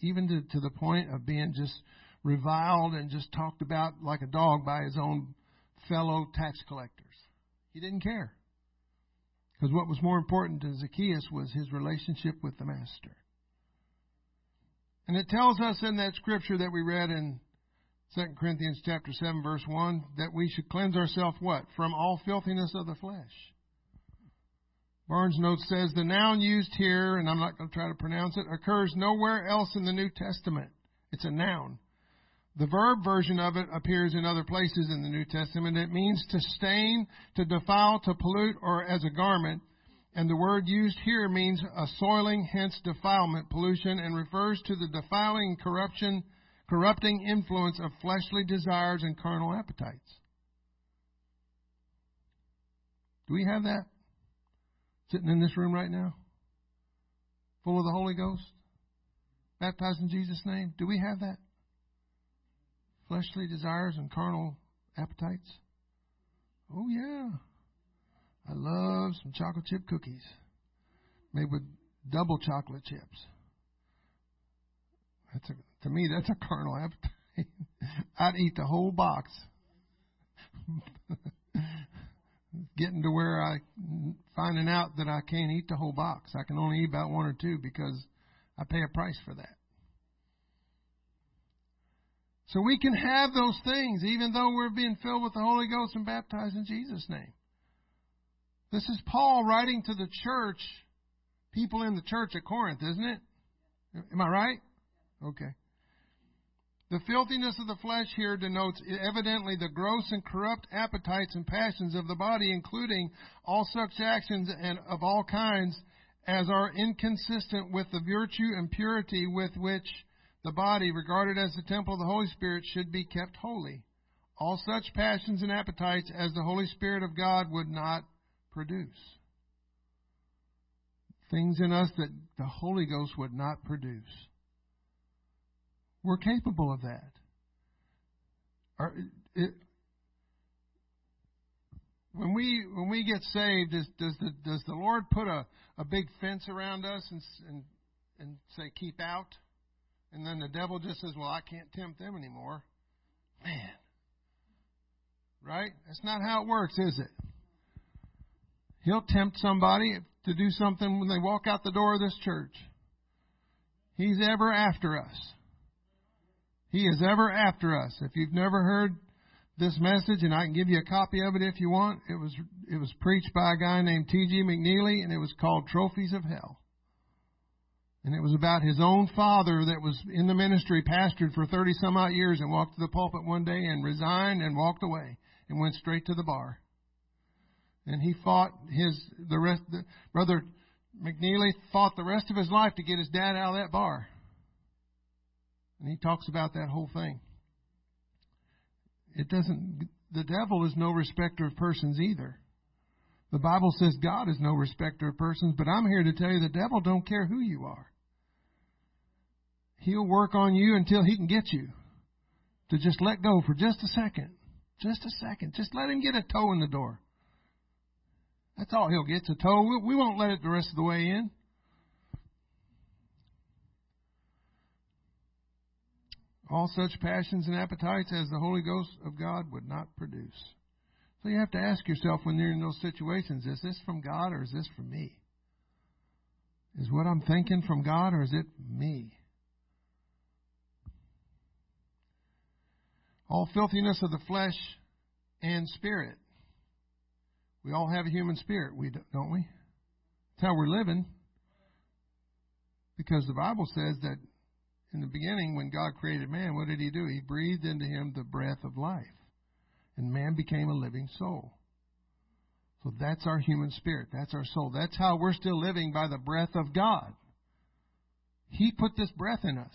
Even to, to the point of being just reviled and just talked about like a dog by his own fellow tax collectors. He didn't care. Because what was more important to Zacchaeus was his relationship with the Master. And it tells us in that scripture that we read in 2 Corinthians chapter 7 verse 1 that we should cleanse ourselves what? From all filthiness of the flesh. Barnes Note says the noun used here, and I'm not going to try to pronounce it, occurs nowhere else in the New Testament. It's a noun. The verb version of it appears in other places in the New Testament. It means to stain, to defile, to pollute, or as a garment. And the word used here means a soiling, hence defilement, pollution, and refers to the defiling corruption corrupting influence of fleshly desires and carnal appetites. Do we have that sitting in this room right now? Full of the Holy Ghost? Baptized in Jesus' name? Do we have that? Fleshly desires and carnal appetites? Oh, yeah. I love some chocolate chip cookies made with double chocolate chips. That's a to me, that's a carnal appetite. I'd eat the whole box. Getting to where I finding out that I can't eat the whole box. I can only eat about one or two because I pay a price for that. So we can have those things even though we're being filled with the Holy Ghost and baptized in Jesus' name. This is Paul writing to the church, people in the church at Corinth, isn't it? Am I right? Okay. The filthiness of the flesh here denotes evidently the gross and corrupt appetites and passions of the body, including all such actions and of all kinds as are inconsistent with the virtue and purity with which the body, regarded as the temple of the Holy Spirit, should be kept holy. All such passions and appetites as the Holy Spirit of God would not produce. Things in us that the Holy Ghost would not produce. We're capable of that. Are, it, when we when we get saved, does, does the does the Lord put a, a big fence around us and, and and say keep out, and then the devil just says, "Well, I can't tempt them anymore." Man, right? That's not how it works, is it? He'll tempt somebody to do something when they walk out the door of this church. He's ever after us. He is ever after us. If you've never heard this message, and I can give you a copy of it if you want, it was it was preached by a guy named T.G. McNeely, and it was called Trophies of Hell. And it was about his own father that was in the ministry, pastored for 30 some odd years, and walked to the pulpit one day and resigned and walked away and went straight to the bar. And he fought his, the rest, the, Brother McNeely fought the rest of his life to get his dad out of that bar. And he talks about that whole thing. It doesn't, the devil is no respecter of persons either. The Bible says God is no respecter of persons, but I'm here to tell you the devil don't care who you are. He'll work on you until he can get you to just let go for just a second. Just a second. Just let him get a toe in the door. That's all he'll get, a toe. We won't let it the rest of the way in. All such passions and appetites as the Holy Ghost of God would not produce. So you have to ask yourself when you're in those situations, is this from God or is this from me? Is what I'm thinking from God or is it me? All filthiness of the flesh and spirit. We all have a human spirit, we don't we? That's how we're living. Because the Bible says that in the beginning, when God created man, what did he do? He breathed into him the breath of life. And man became a living soul. So that's our human spirit. That's our soul. That's how we're still living by the breath of God. He put this breath in us.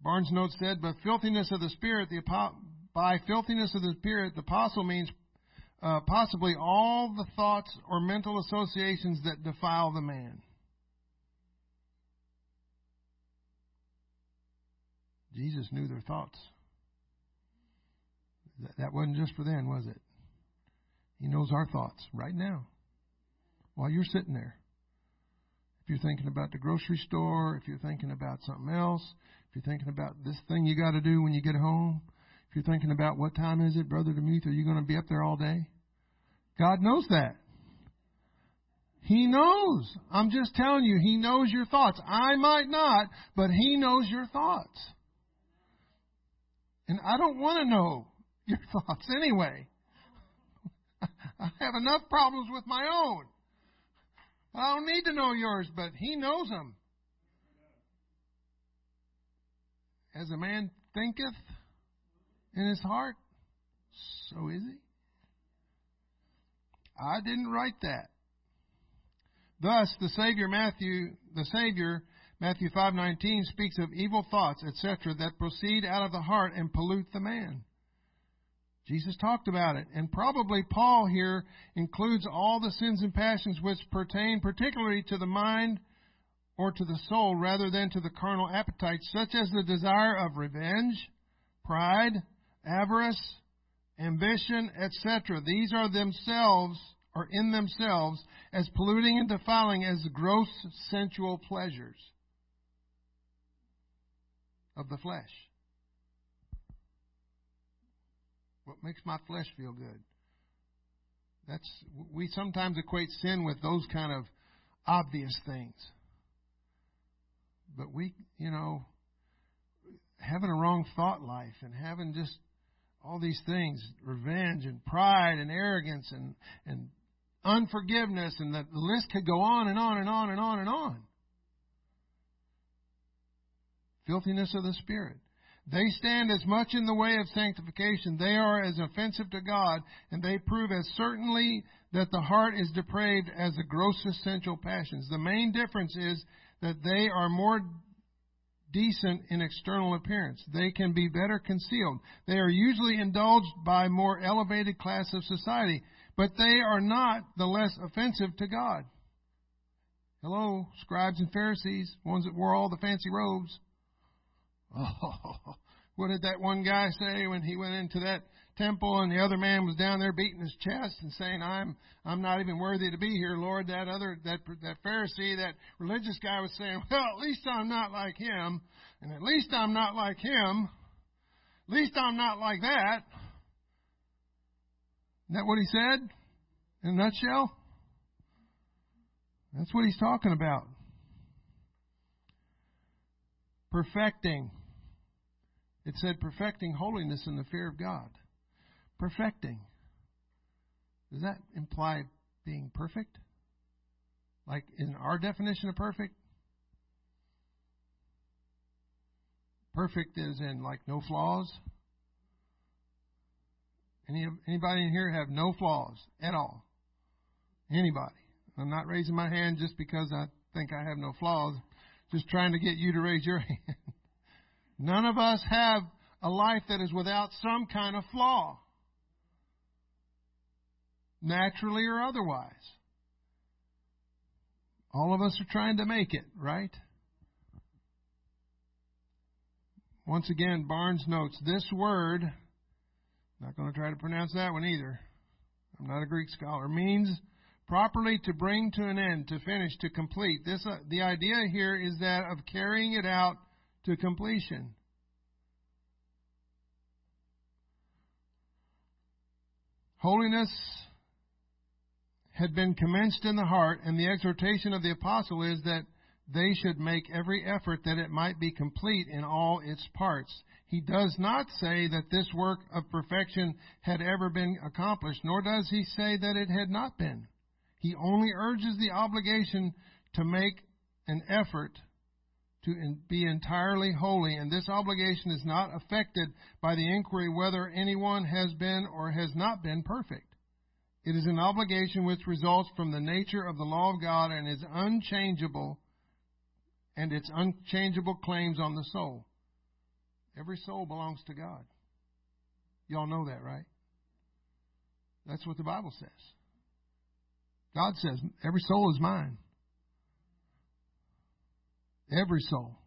Barnes notes said, "But filthiness of the spirit, the by filthiness of the spirit, the apostle means uh, possibly all the thoughts or mental associations that defile the man." Jesus knew their thoughts. That wasn't just for then, was it? He knows our thoughts right now while you're sitting there. If you're thinking about the grocery store, if you're thinking about something else, if you're thinking about this thing you got to do when you get home, if you're thinking about what time is it, Brother Demuth, are you going to be up there all day? God knows that. He knows. I'm just telling you, He knows your thoughts. I might not, but He knows your thoughts. And I don't want to know your thoughts anyway. I have enough problems with my own. I don't need to know yours, but He knows them. As a man thinketh in his heart, so is he. I didn't write that. Thus, the Savior Matthew, the Savior Matthew 5:19 speaks of evil thoughts, etc., that proceed out of the heart and pollute the man. Jesus talked about it, and probably Paul here includes all the sins and passions which pertain particularly to the mind or to the soul rather than to the carnal appetites, such as the desire of revenge, pride, avarice, ambition, etc. These are themselves or in themselves as polluting and defiling as gross sensual pleasures of the flesh. What makes my flesh feel good? That's we sometimes equate sin with those kind of obvious things. But we, you know, having a wrong thought life and having just all these things, revenge and pride and arrogance and and unforgiveness and the, the list could go on and on and on and on and on. Filthiness of the spirit. They stand as much in the way of sanctification. They are as offensive to God, and they prove as certainly that the heart is depraved as the grossest sensual passions. The main difference is that they are more decent in external appearance. They can be better concealed. They are usually indulged by more elevated class of society, but they are not the less offensive to God. Hello, scribes and Pharisees, ones that wore all the fancy robes. Oh, what did that one guy say when he went into that temple and the other man was down there beating his chest and saying, "I'm I'm not even worthy to be here, Lord." That other that that Pharisee, that religious guy was saying, "Well, at least I'm not like him, and at least I'm not like him. At least I'm not like that." Isn't that what he said in a nutshell? That's what he's talking about. Perfecting. It said perfecting holiness in the fear of God. Perfecting. Does that imply being perfect? Like in our definition of perfect? Perfect is in like no flaws. Any anybody in here have no flaws at all? Anybody? I'm not raising my hand just because I think I have no flaws. Just trying to get you to raise your hand. None of us have a life that is without some kind of flaw naturally or otherwise. All of us are trying to make it, right? Once again, Barnes notes this word, not going to try to pronounce that one either. I'm not a Greek scholar, means properly to bring to an end, to finish, to complete. This uh, the idea here is that of carrying it out to completion. Holiness had been commenced in the heart, and the exhortation of the apostle is that they should make every effort that it might be complete in all its parts. He does not say that this work of perfection had ever been accomplished, nor does he say that it had not been. He only urges the obligation to make an effort to be entirely holy, and this obligation is not affected by the inquiry whether anyone has been or has not been perfect. It is an obligation which results from the nature of the law of God and is unchangeable and its unchangeable claims on the soul. Every soul belongs to God. Y'all know that, right? That's what the Bible says. God says, every soul is mine. Every soul.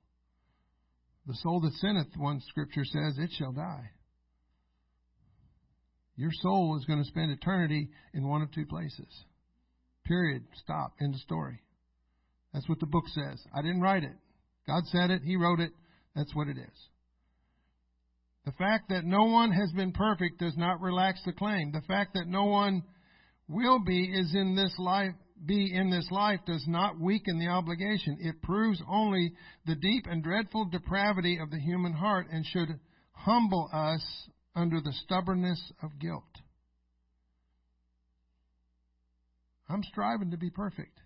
The soul that sinneth, one scripture says, it shall die. Your soul is going to spend eternity in one of two places. Period. Stop. End of story. That's what the book says. I didn't write it. God said it. He wrote it. That's what it is. The fact that no one has been perfect does not relax the claim. The fact that no one will be is in this life be in this life does not weaken the obligation. It proves only the deep and dreadful depravity of the human heart and should humble us under the stubbornness of guilt. I'm striving to be perfect.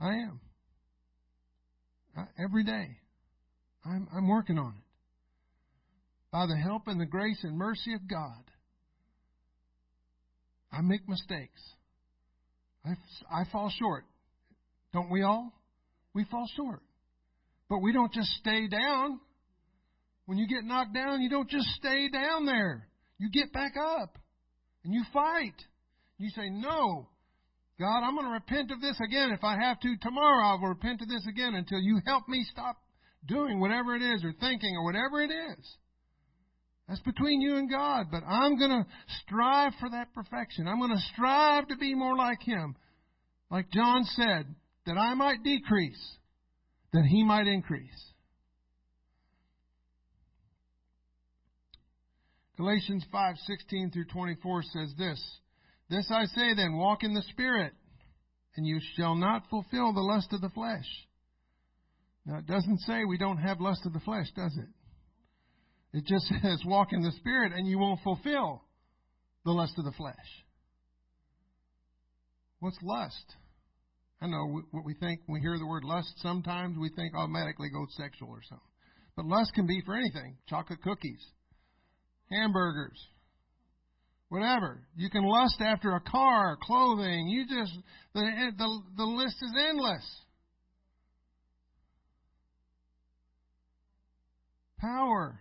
I am. I, every day. I'm, I'm working on it. By the help and the grace and mercy of God, I make mistakes. I, I fall short. Don't we all? We fall short. But we don't just stay down. When you get knocked down, you don't just stay down there. You get back up and you fight. You say, No, God, I'm going to repent of this again. If I have to, tomorrow I will repent of this again until you help me stop doing whatever it is or thinking or whatever it is. That's between you and God, but I'm going to strive for that perfection. I'm going to strive to be more like Him. Like John said, that I might decrease, that He might increase. Galatians 5:16 through 24 says this, This I say then, walk in the Spirit, and you shall not fulfill the lust of the flesh. Now it doesn't say we don't have lust of the flesh, does it? It just says walk in the Spirit and you won't fulfill the lust of the flesh. What's lust? I know what we think when we hear the word lust, sometimes we think automatically goes sexual or something. But lust can be for anything chocolate cookies, hamburgers, whatever. You can lust after a car, clothing. You just, the, the, the list is endless. Power,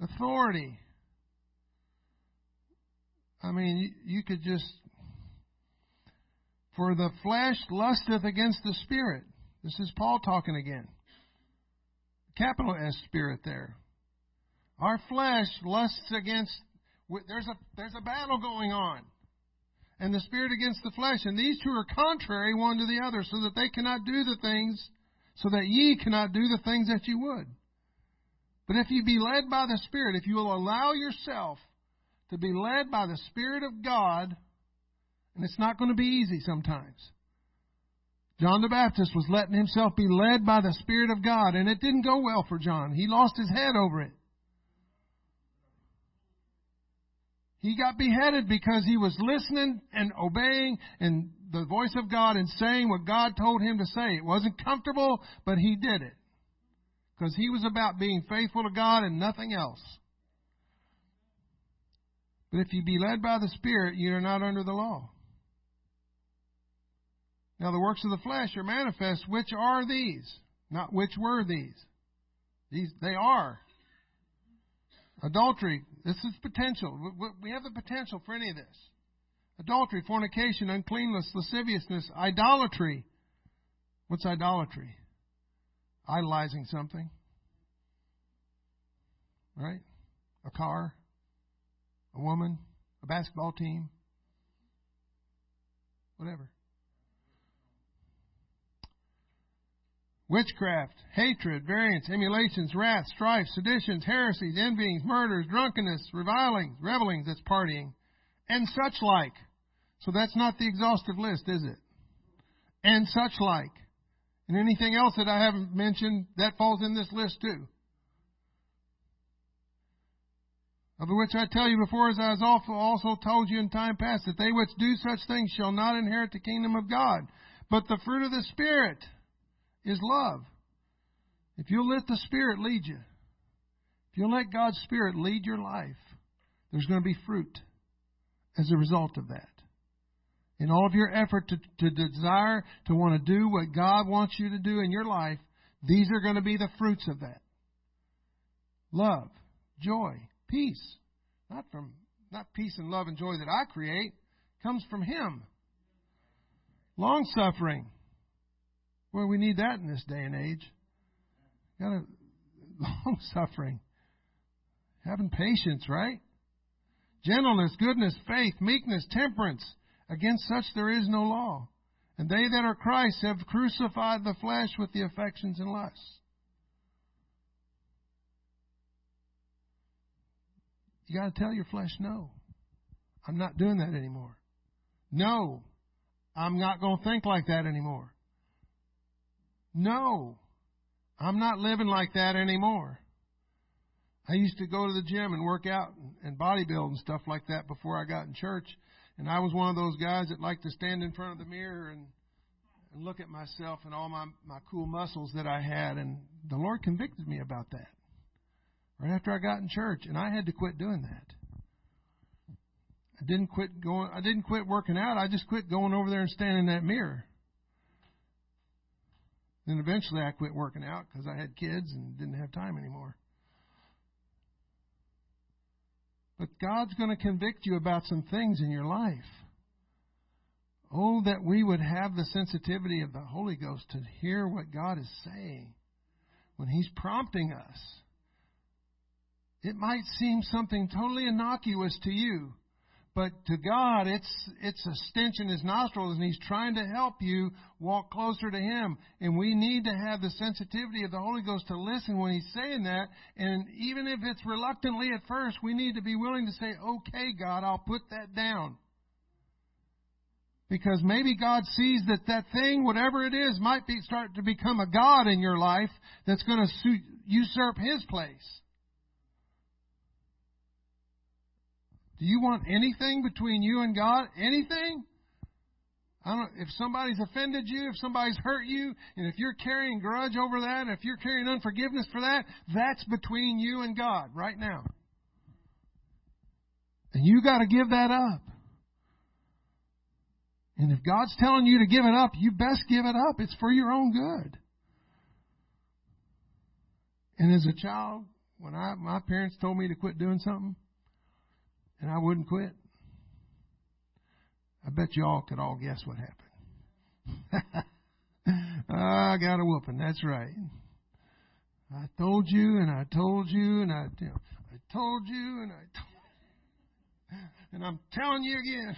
authority. I mean, you, could just, for the flesh lusteth against the spirit. This is Paul talking again. Capital S spirit there. Our flesh lusts against there's a there's a battle going on. And the spirit against the flesh, and these two are contrary one to the other, so that they cannot do the things so that ye cannot do the things that you would. But if you be led by the Spirit, if you will allow yourself to be led by the Spirit of God, and it's not going to be easy sometimes. John the Baptist was letting himself be led by the Spirit of God, and it didn't go well for John. He lost his head over it. He got beheaded because he was listening and obeying and the voice of God and saying what God told him to say. It wasn't comfortable, but he did it. Because he was about being faithful to God and nothing else. But if you be led by the Spirit, you are not under the law. Now the works of the flesh are manifest, which are these, not which were these. These they are. Adultery, this is potential. We have the potential for any of this. Adultery, fornication, uncleanness, lasciviousness, idolatry. What's idolatry? Idolizing something. Right? A car, a woman, a basketball team, whatever. witchcraft, hatred, variance, emulations, wrath, strife, seditions, heresies, envyings, murders, drunkenness, revilings, revelings, that's partying, and such like. So that's not the exhaustive list, is it? And such like. And anything else that I haven't mentioned, that falls in this list too. Of which I tell you before, as I have also told you in time past, that they which do such things shall not inherit the kingdom of God. But the fruit of the Spirit is love. If you'll let the Spirit lead you, if you'll let God's Spirit lead your life, there's going to be fruit as a result of that. In all of your effort to, to desire to want to do what God wants you to do in your life, these are going to be the fruits of that. Love, joy, peace. Not from not peace and love and joy that I create, comes from Him. Long suffering, well, we need that in this day and age. Got a long suffering, having patience, right? Gentleness, goodness, faith, meekness, temperance. Against such there is no law. And they that are Christ have crucified the flesh with the affections and lusts. You got to tell your flesh no. I'm not doing that anymore. No, I'm not going to think like that anymore. No, I'm not living like that anymore. I used to go to the gym and work out and bodybuild and stuff like that before I got in church. And I was one of those guys that liked to stand in front of the mirror and, and look at myself and all my, my cool muscles that I had. And the Lord convicted me about that right after I got in church. And I had to quit doing that. I didn't quit going, I didn't quit working out. I just quit going over there and standing in that mirror. Then eventually I quit working out because I had kids and didn't have time anymore. But God's going to convict you about some things in your life. Oh, that we would have the sensitivity of the Holy Ghost to hear what God is saying when He's prompting us. It might seem something totally innocuous to you, but to God, it's, it's a stench in His nostrils, and He's trying to help you walk closer to Him. And we need to have the sensitivity of the Holy Ghost to listen when He's saying that. And even if it's reluctantly at first, we need to be willing to say, okay, God, I'll put that down. Because maybe God sees that that thing, whatever it is, might be start to become a God in your life that's going to usurp His place. Do you want anything between you and God? Anything? I don't, if somebody's offended you, if somebody's hurt you, and if you're carrying grudge over that, if you're carrying unforgiveness for that, that's between you and God right now. And you got to give that up. And if God's telling you to give it up, you best give it up. It's for your own good. And as a child, when I, my parents told me to quit doing something, and I wouldn't quit, I bet you all could all guess what happened. Ah, I got a whooping. That's right. I told you, and I told you, and I, you know, I told you, and I told, and I'm telling you again.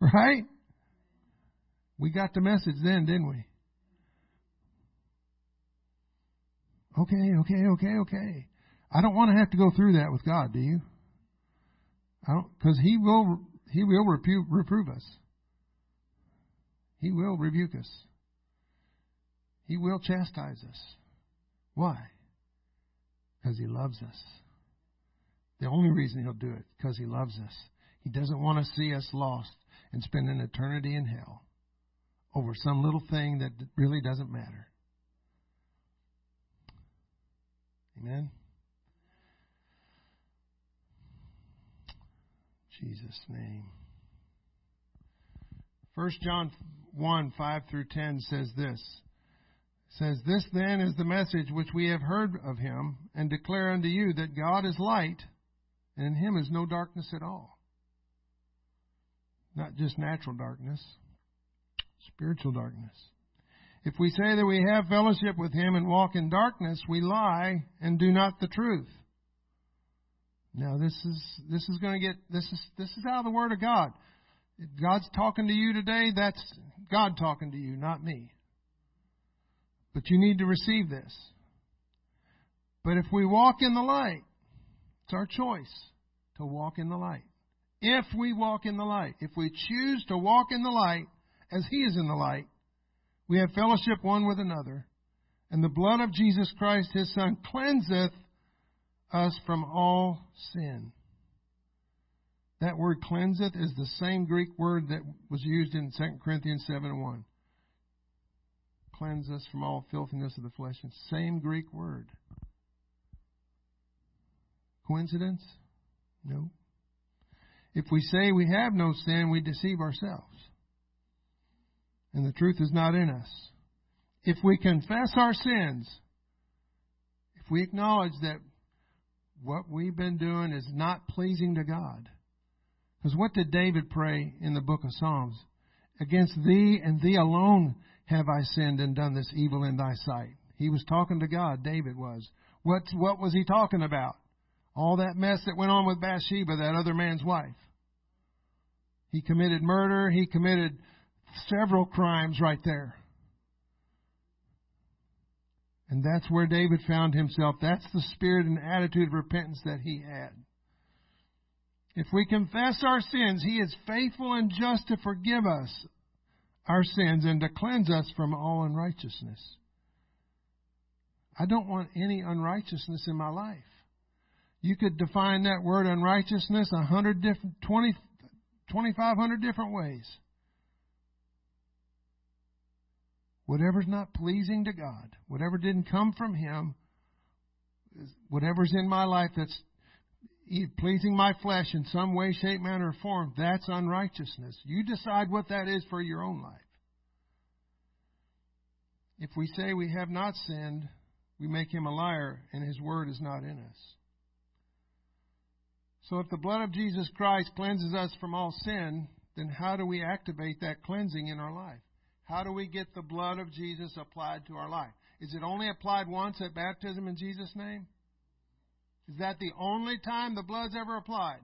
right? We got the message then, didn't we? Okay, okay, okay, okay. I don't want to have to go through that with God, do you? I don't, because He will, He will repu- reprove us. He will rebuke us. He will chastise us. Why? Because He loves us. The only reason He'll do it, because He loves us. He doesn't want to see us lost and spend an eternity in hell over some little thing that really doesn't matter. Amen. Jesus' name. 1 John 1 5 through 10 says this. Says, This then is the message which we have heard of him, and declare unto you that God is light, and in him is no darkness at all. Not just natural darkness, spiritual darkness. If we say that we have fellowship with him and walk in darkness, we lie and do not the truth. Now this is this is going to get this is this is out of the Word of God. If God's talking to you today, that's God talking to you, not me. But you need to receive this. But if we walk in the light, it's our choice to walk in the light. If we walk in the light, if we choose to walk in the light as He is in the light, we have fellowship one with another. And the blood of Jesus Christ, His Son, cleanseth us from all sin. That word cleanseth is the same Greek word that was used in 2 Corinthians 7 1. Cleanse us from all filthiness of the flesh. Same Greek word. Coincidence? No. If we say we have no sin, we deceive ourselves. And the truth is not in us. If we confess our sins, if we acknowledge that what we've been doing is not pleasing to God. Because what did David pray in the book of Psalms? Against thee and thee alone have I sinned and done this evil in thy sight. He was talking to God, David was. What, what was he talking about? All that mess that went on with Bathsheba, that other man's wife. He committed murder. He committed several crimes right there. And that's where David found himself. That's the spirit and attitude of repentance that he had. If we confess our sins, he is faithful and just to forgive us our sins and to cleanse us from all unrighteousness. I don't want any unrighteousness in my life. You could define that word unrighteousness a hundred different, twenty, twenty-five hundred different ways. Whatever's not pleasing to God, whatever didn't come from Him, whatever's in my life that's pleasing my flesh in some way, shape, manner, or form, that's unrighteousness. You decide what that is for your own life. If we say we have not sinned, we make him a liar, and his word is not in us. So if the blood of Jesus Christ cleanses us from all sin, then how do we activate that cleansing in our life? How do we get the blood of Jesus applied to our life? Is it only applied once at baptism in Jesus' name? Is that the only time the blood's ever applied?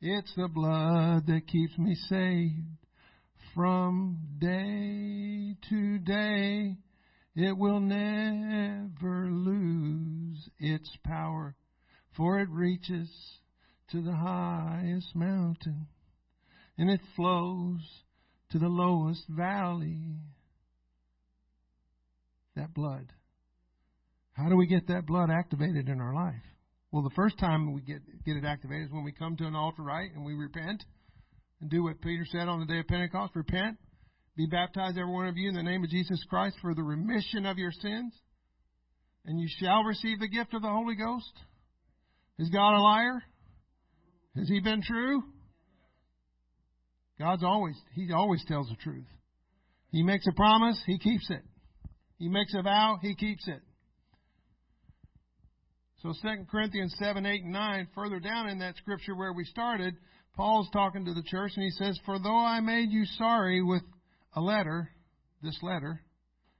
It's the blood that keeps me saved from day to day. It will never lose its power, for it reaches to the highest mountain, and it flows to the lowest valley. That blood How do we get that blood activated in our life? Well, the first time we get get it activated is when we come to an altar, right, and we repent and do what Peter said on the day of Pentecost: repent, be baptized, every one of you, in the name of Jesus Christ for the remission of your sins, and you shall receive the gift of the Holy Ghost. Is God a liar? Has He been true? God's always He always tells the truth. He makes a promise, He keeps it. He makes a vow, He keeps it. So 2 Corinthians 7, 8, and 9, further down in that scripture where we started, Paul's talking to the church and he says, For though I made you sorry with a letter, this letter,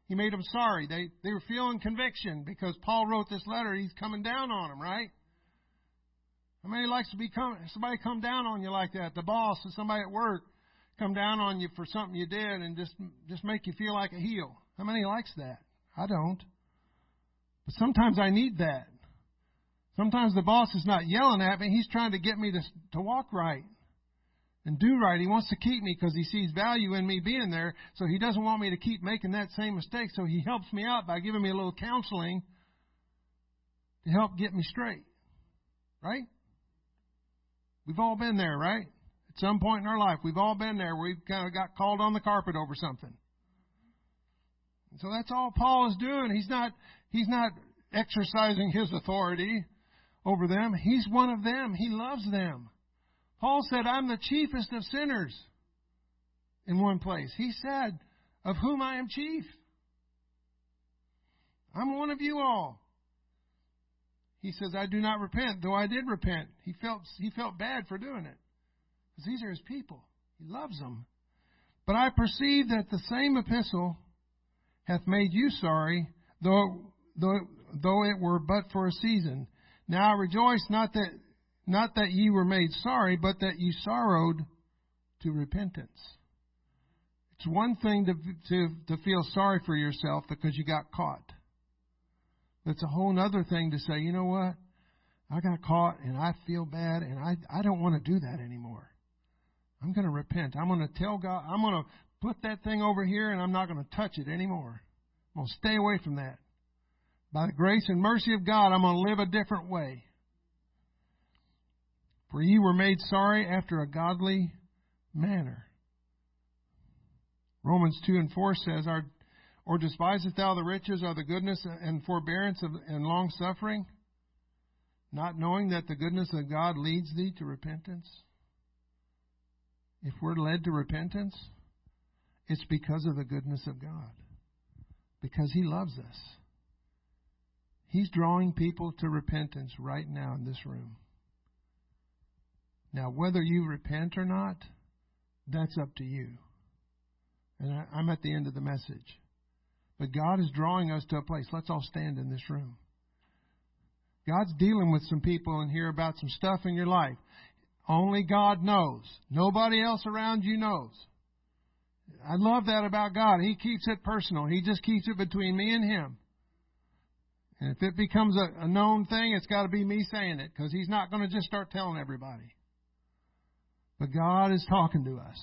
he made them sorry. They, they were feeling conviction because Paul wrote this letter. He's coming down on them, right? How many likes to be come, somebody come down on you like that? The boss or somebody at work come down on you for something you did and just just make you feel like a heel. How many likes that? I don't. But sometimes I need that. Sometimes the boss is not yelling at me. He's trying to get me to, to walk right and do right. He wants to keep me because he sees value in me being there. So he doesn't want me to keep making that same mistake. So he helps me out by giving me a little counseling to help get me straight. Right? We've all been there, right? At some point in our life, we've all been there. We've kind of got called on the carpet over something. So that's all Paul is doing. He's not, he's not exercising his authority over them. He's one of them. He loves them. Paul said, I'm the chiefest of sinners in one place. He said, Of whom I am chief. I'm one of you all. He says, I do not repent, though I did repent. He felt, he felt bad for doing it. Because these are his people. He loves them. But I perceive that the same epistle hath made you sorry, though, though, though it were but for a season. Now I rejoice not that not that ye were made sorry, but that ye sorrowed to repentance. It's one thing to, to, to feel sorry for yourself because you got caught. It's a whole other thing to say, you know what? I got caught and I feel bad and I, I don't want to do that anymore. I'm going to repent. I'm going to tell God, I'm going to put that thing over here and I'm not going to touch it anymore. I'm going to stay away from that. By the grace and mercy of God, I'm going to live a different way. For ye were made sorry after a godly manner. Romans 2 and 4 says, Or despisest thou the riches or the goodness and forbearance of, and long suffering, not knowing that the goodness of God leads thee to repentance? If we're led to repentance, it's because of the goodness of God, because He loves us. He's drawing people to repentance right now in this room. Now, whether you repent or not, that's up to you. And I, I'm at the end of the message. But God is drawing us to a place. Let's all stand in this room. God's dealing with some people in here about some stuff in your life. Only God knows. Nobody else around you knows. I love that about God. He keeps it personal. He just keeps it between me and Him. And if it becomes a, a known thing, it's got to be me saying it because He's not going to just start telling everybody. But God is talking to us.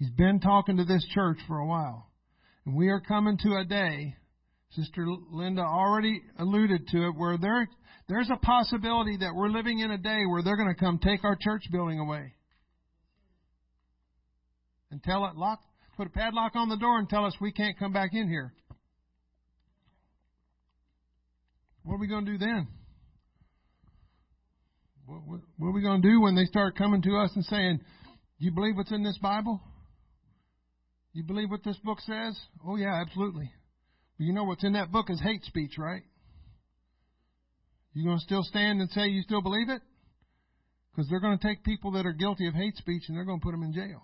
He's been talking to this church for a while. We are coming to a day, Sister Linda already alluded to it, where there, there's a possibility that we're living in a day where they're going to come take our church building away. And tell it, lock, put a padlock on the door and tell us we can't come back in here. What are we going to do then? What, what, what are we going to do when they start coming to us and saying, Do you believe what's in this Bible? You believe what this book says? Oh, yeah, absolutely. But you know what's in that book is hate speech, right? You going to still stand and say you still believe it? Because they're going to take people that are guilty of hate speech and they're going to put them in jail.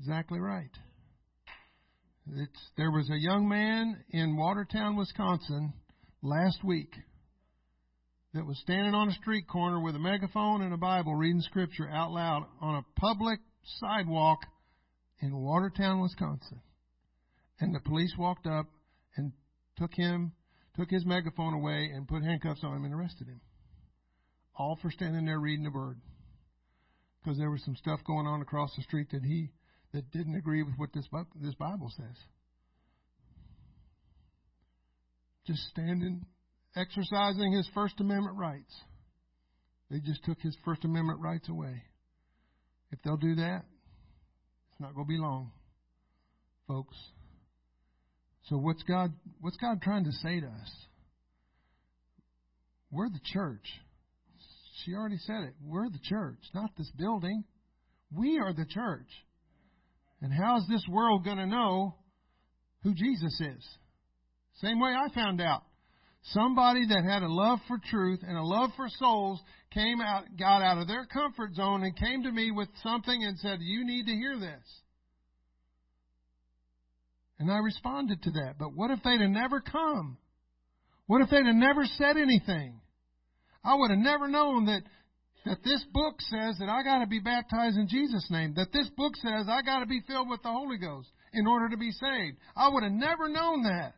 Exactly right. It's, there was a young man in Watertown, Wisconsin, last week that was standing on a street corner with a megaphone and a Bible reading scripture out loud on a public sidewalk in Watertown, Wisconsin. And the police walked up and took him, took his megaphone away and put handcuffs on him and arrested him. All for standing there reading the word. Because there was some stuff going on across the street that he that didn't agree with what this this Bible says. just standing, exercising his First Amendment rights. They just took his First Amendment rights away. If they'll do that, it's not going to be long, folks. So what's God what's God trying to say to us? We're the church. She already said it. We're the church, not this building. We are the church. And how's this world going to know who Jesus is? Same way I found out. Somebody that had a love for truth and a love for souls came out, got out of their comfort zone and came to me with something and said, You need to hear this. And I responded to that. But what if they'd have never come? What if they'd have never said anything? I would have never known that, that this book says that I got to be baptized in Jesus' name. That this book says I got to be filled with the Holy Ghost in order to be saved. I would have never known that.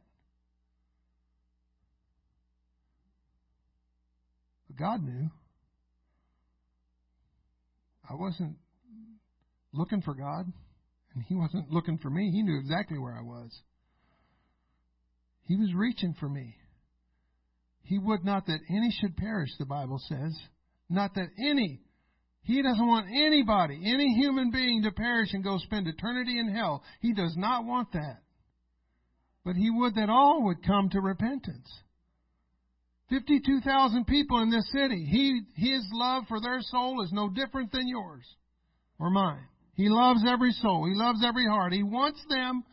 God knew. I wasn't looking for God, and He wasn't looking for me. He knew exactly where I was. He was reaching for me. He would not that any should perish, the Bible says. Not that any. He doesn't want anybody, any human being to perish and go spend eternity in hell. He does not want that. But He would that all would come to repentance. 52,000 people in this city. He, his love for their soul is no different than yours or mine. He loves every soul. He loves every heart. He wants them.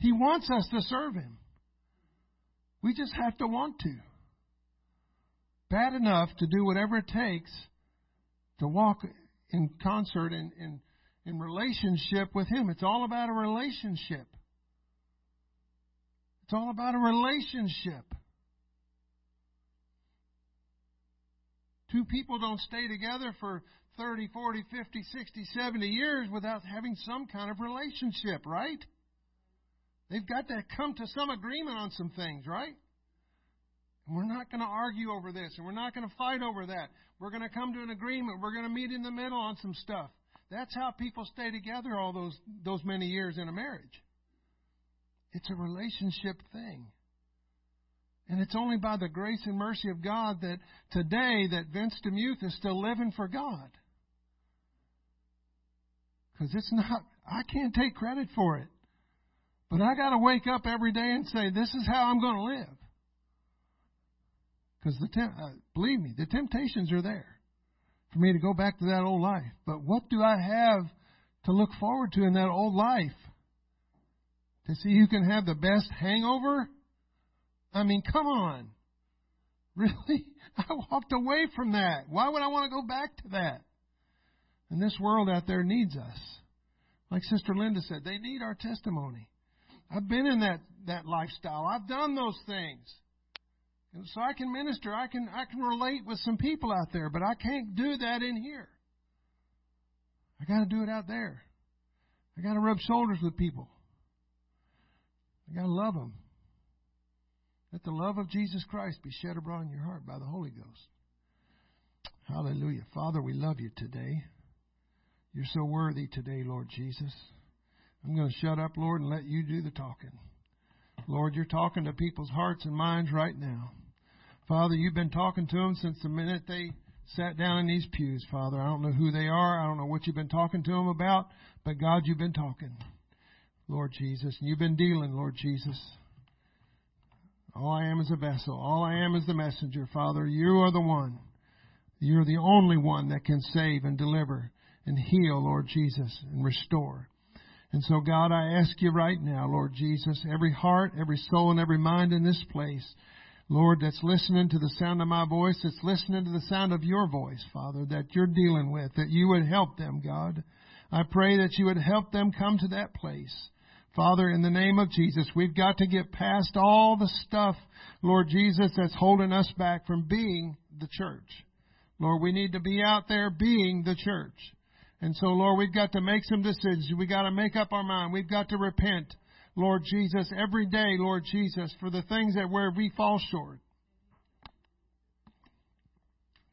He wants us to serve Him. We just have to want to. Bad enough to do whatever it takes to walk in concert and in, in, in relationship with Him. It's all about a relationship. It's all about a relationship. Two people don't stay together for 30, 40, 50, 60, 70 years without having some kind of relationship, right? They've got to come to some agreement on some things, right? And we're not going to argue over this, and we're not going to fight over that. We're going to come to an agreement. We're going to meet in the middle on some stuff. That's how people stay together all those those many years in a marriage. It's a relationship thing. And it's only by the grace and mercy of God that today that Vince DeMuth is still living for God. Because it's not, I can't take credit for it. But I got to wake up every day and say, this is how I'm going to live. Because the uh, believe me, the temptations are there for me to go back to that old life. But what do I have to look forward to in that old life? To see who can have the best hangover I mean, come on. Really? I walked away from that. Why would I want to go back to that? And this world out there needs us. Like Sister Linda said, they need our testimony. I've been in that, that lifestyle. I've done those things. And so I can minister. I can, I can relate with some people out there, but I can't do that in here. I got to do it out there. I got to rub shoulders with people. I got to love them. Let the love of Jesus Christ be shed abroad in your heart by the Holy Ghost. Hallelujah. Father, we love you today. You're so worthy today, Lord Jesus. I'm going to shut up, Lord, and let you do the talking. Lord, you're talking to people's hearts and minds right now. Father, you've been talking to them since the minute they sat down in these pews, Father. I don't know who they are. I don't know what you've been talking to them about, but God, you've been talking, Lord Jesus. And you've been dealing, Lord Jesus. All I am is a vessel. All I am is the messenger. Father, you are the one. You're the only one that can save and deliver and heal, Lord Jesus, and restore. And so, God, I ask you right now, Lord Jesus, every heart, every soul, and every mind in this place, Lord, that's listening to the sound of my voice, that's listening to the sound of your voice, Father, that you're dealing with, that you would help them, God. I pray that you would help them come to that place Father, in the name of Jesus, we've got to get past all the stuff, Lord Jesus, that's holding us back from being the church. Lord, we need to be out there being the church. And so, Lord, we've got to make some decisions. We've got to make up our mind. We've got to repent, Lord Jesus, every day, Lord Jesus, for the things that where we fall short.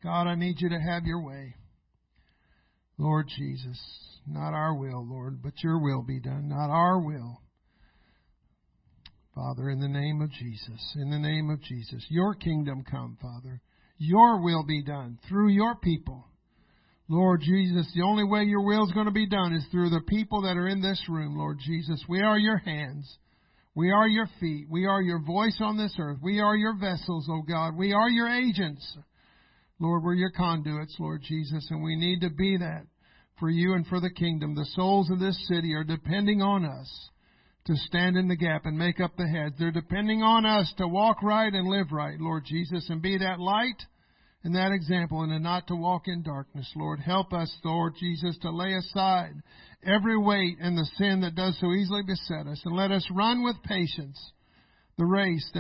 God, I need you to have your way. Lord Jesus. Not our will, Lord, but your will be done, not our will. Father, in the name of Jesus, in the name of Jesus, your kingdom come, Father. Your will be done through your people. Lord Jesus, the only way your will is going to be done is through the people that are in this room, Lord Jesus. We are your hands. We are your feet. We are your voice on this earth. We are your vessels, O oh God. We are your agents. Lord, we're your conduits, Lord Jesus, and we need to be that for you and for the kingdom. The souls of this city are depending on us to stand in the gap and make up the heads. They're depending on us to walk right and live right, Lord Jesus, and be that light and that example and not to walk in darkness, Lord. Help us, Lord Jesus, to lay aside every weight and the sin that does so easily beset us and let us run with patience the race that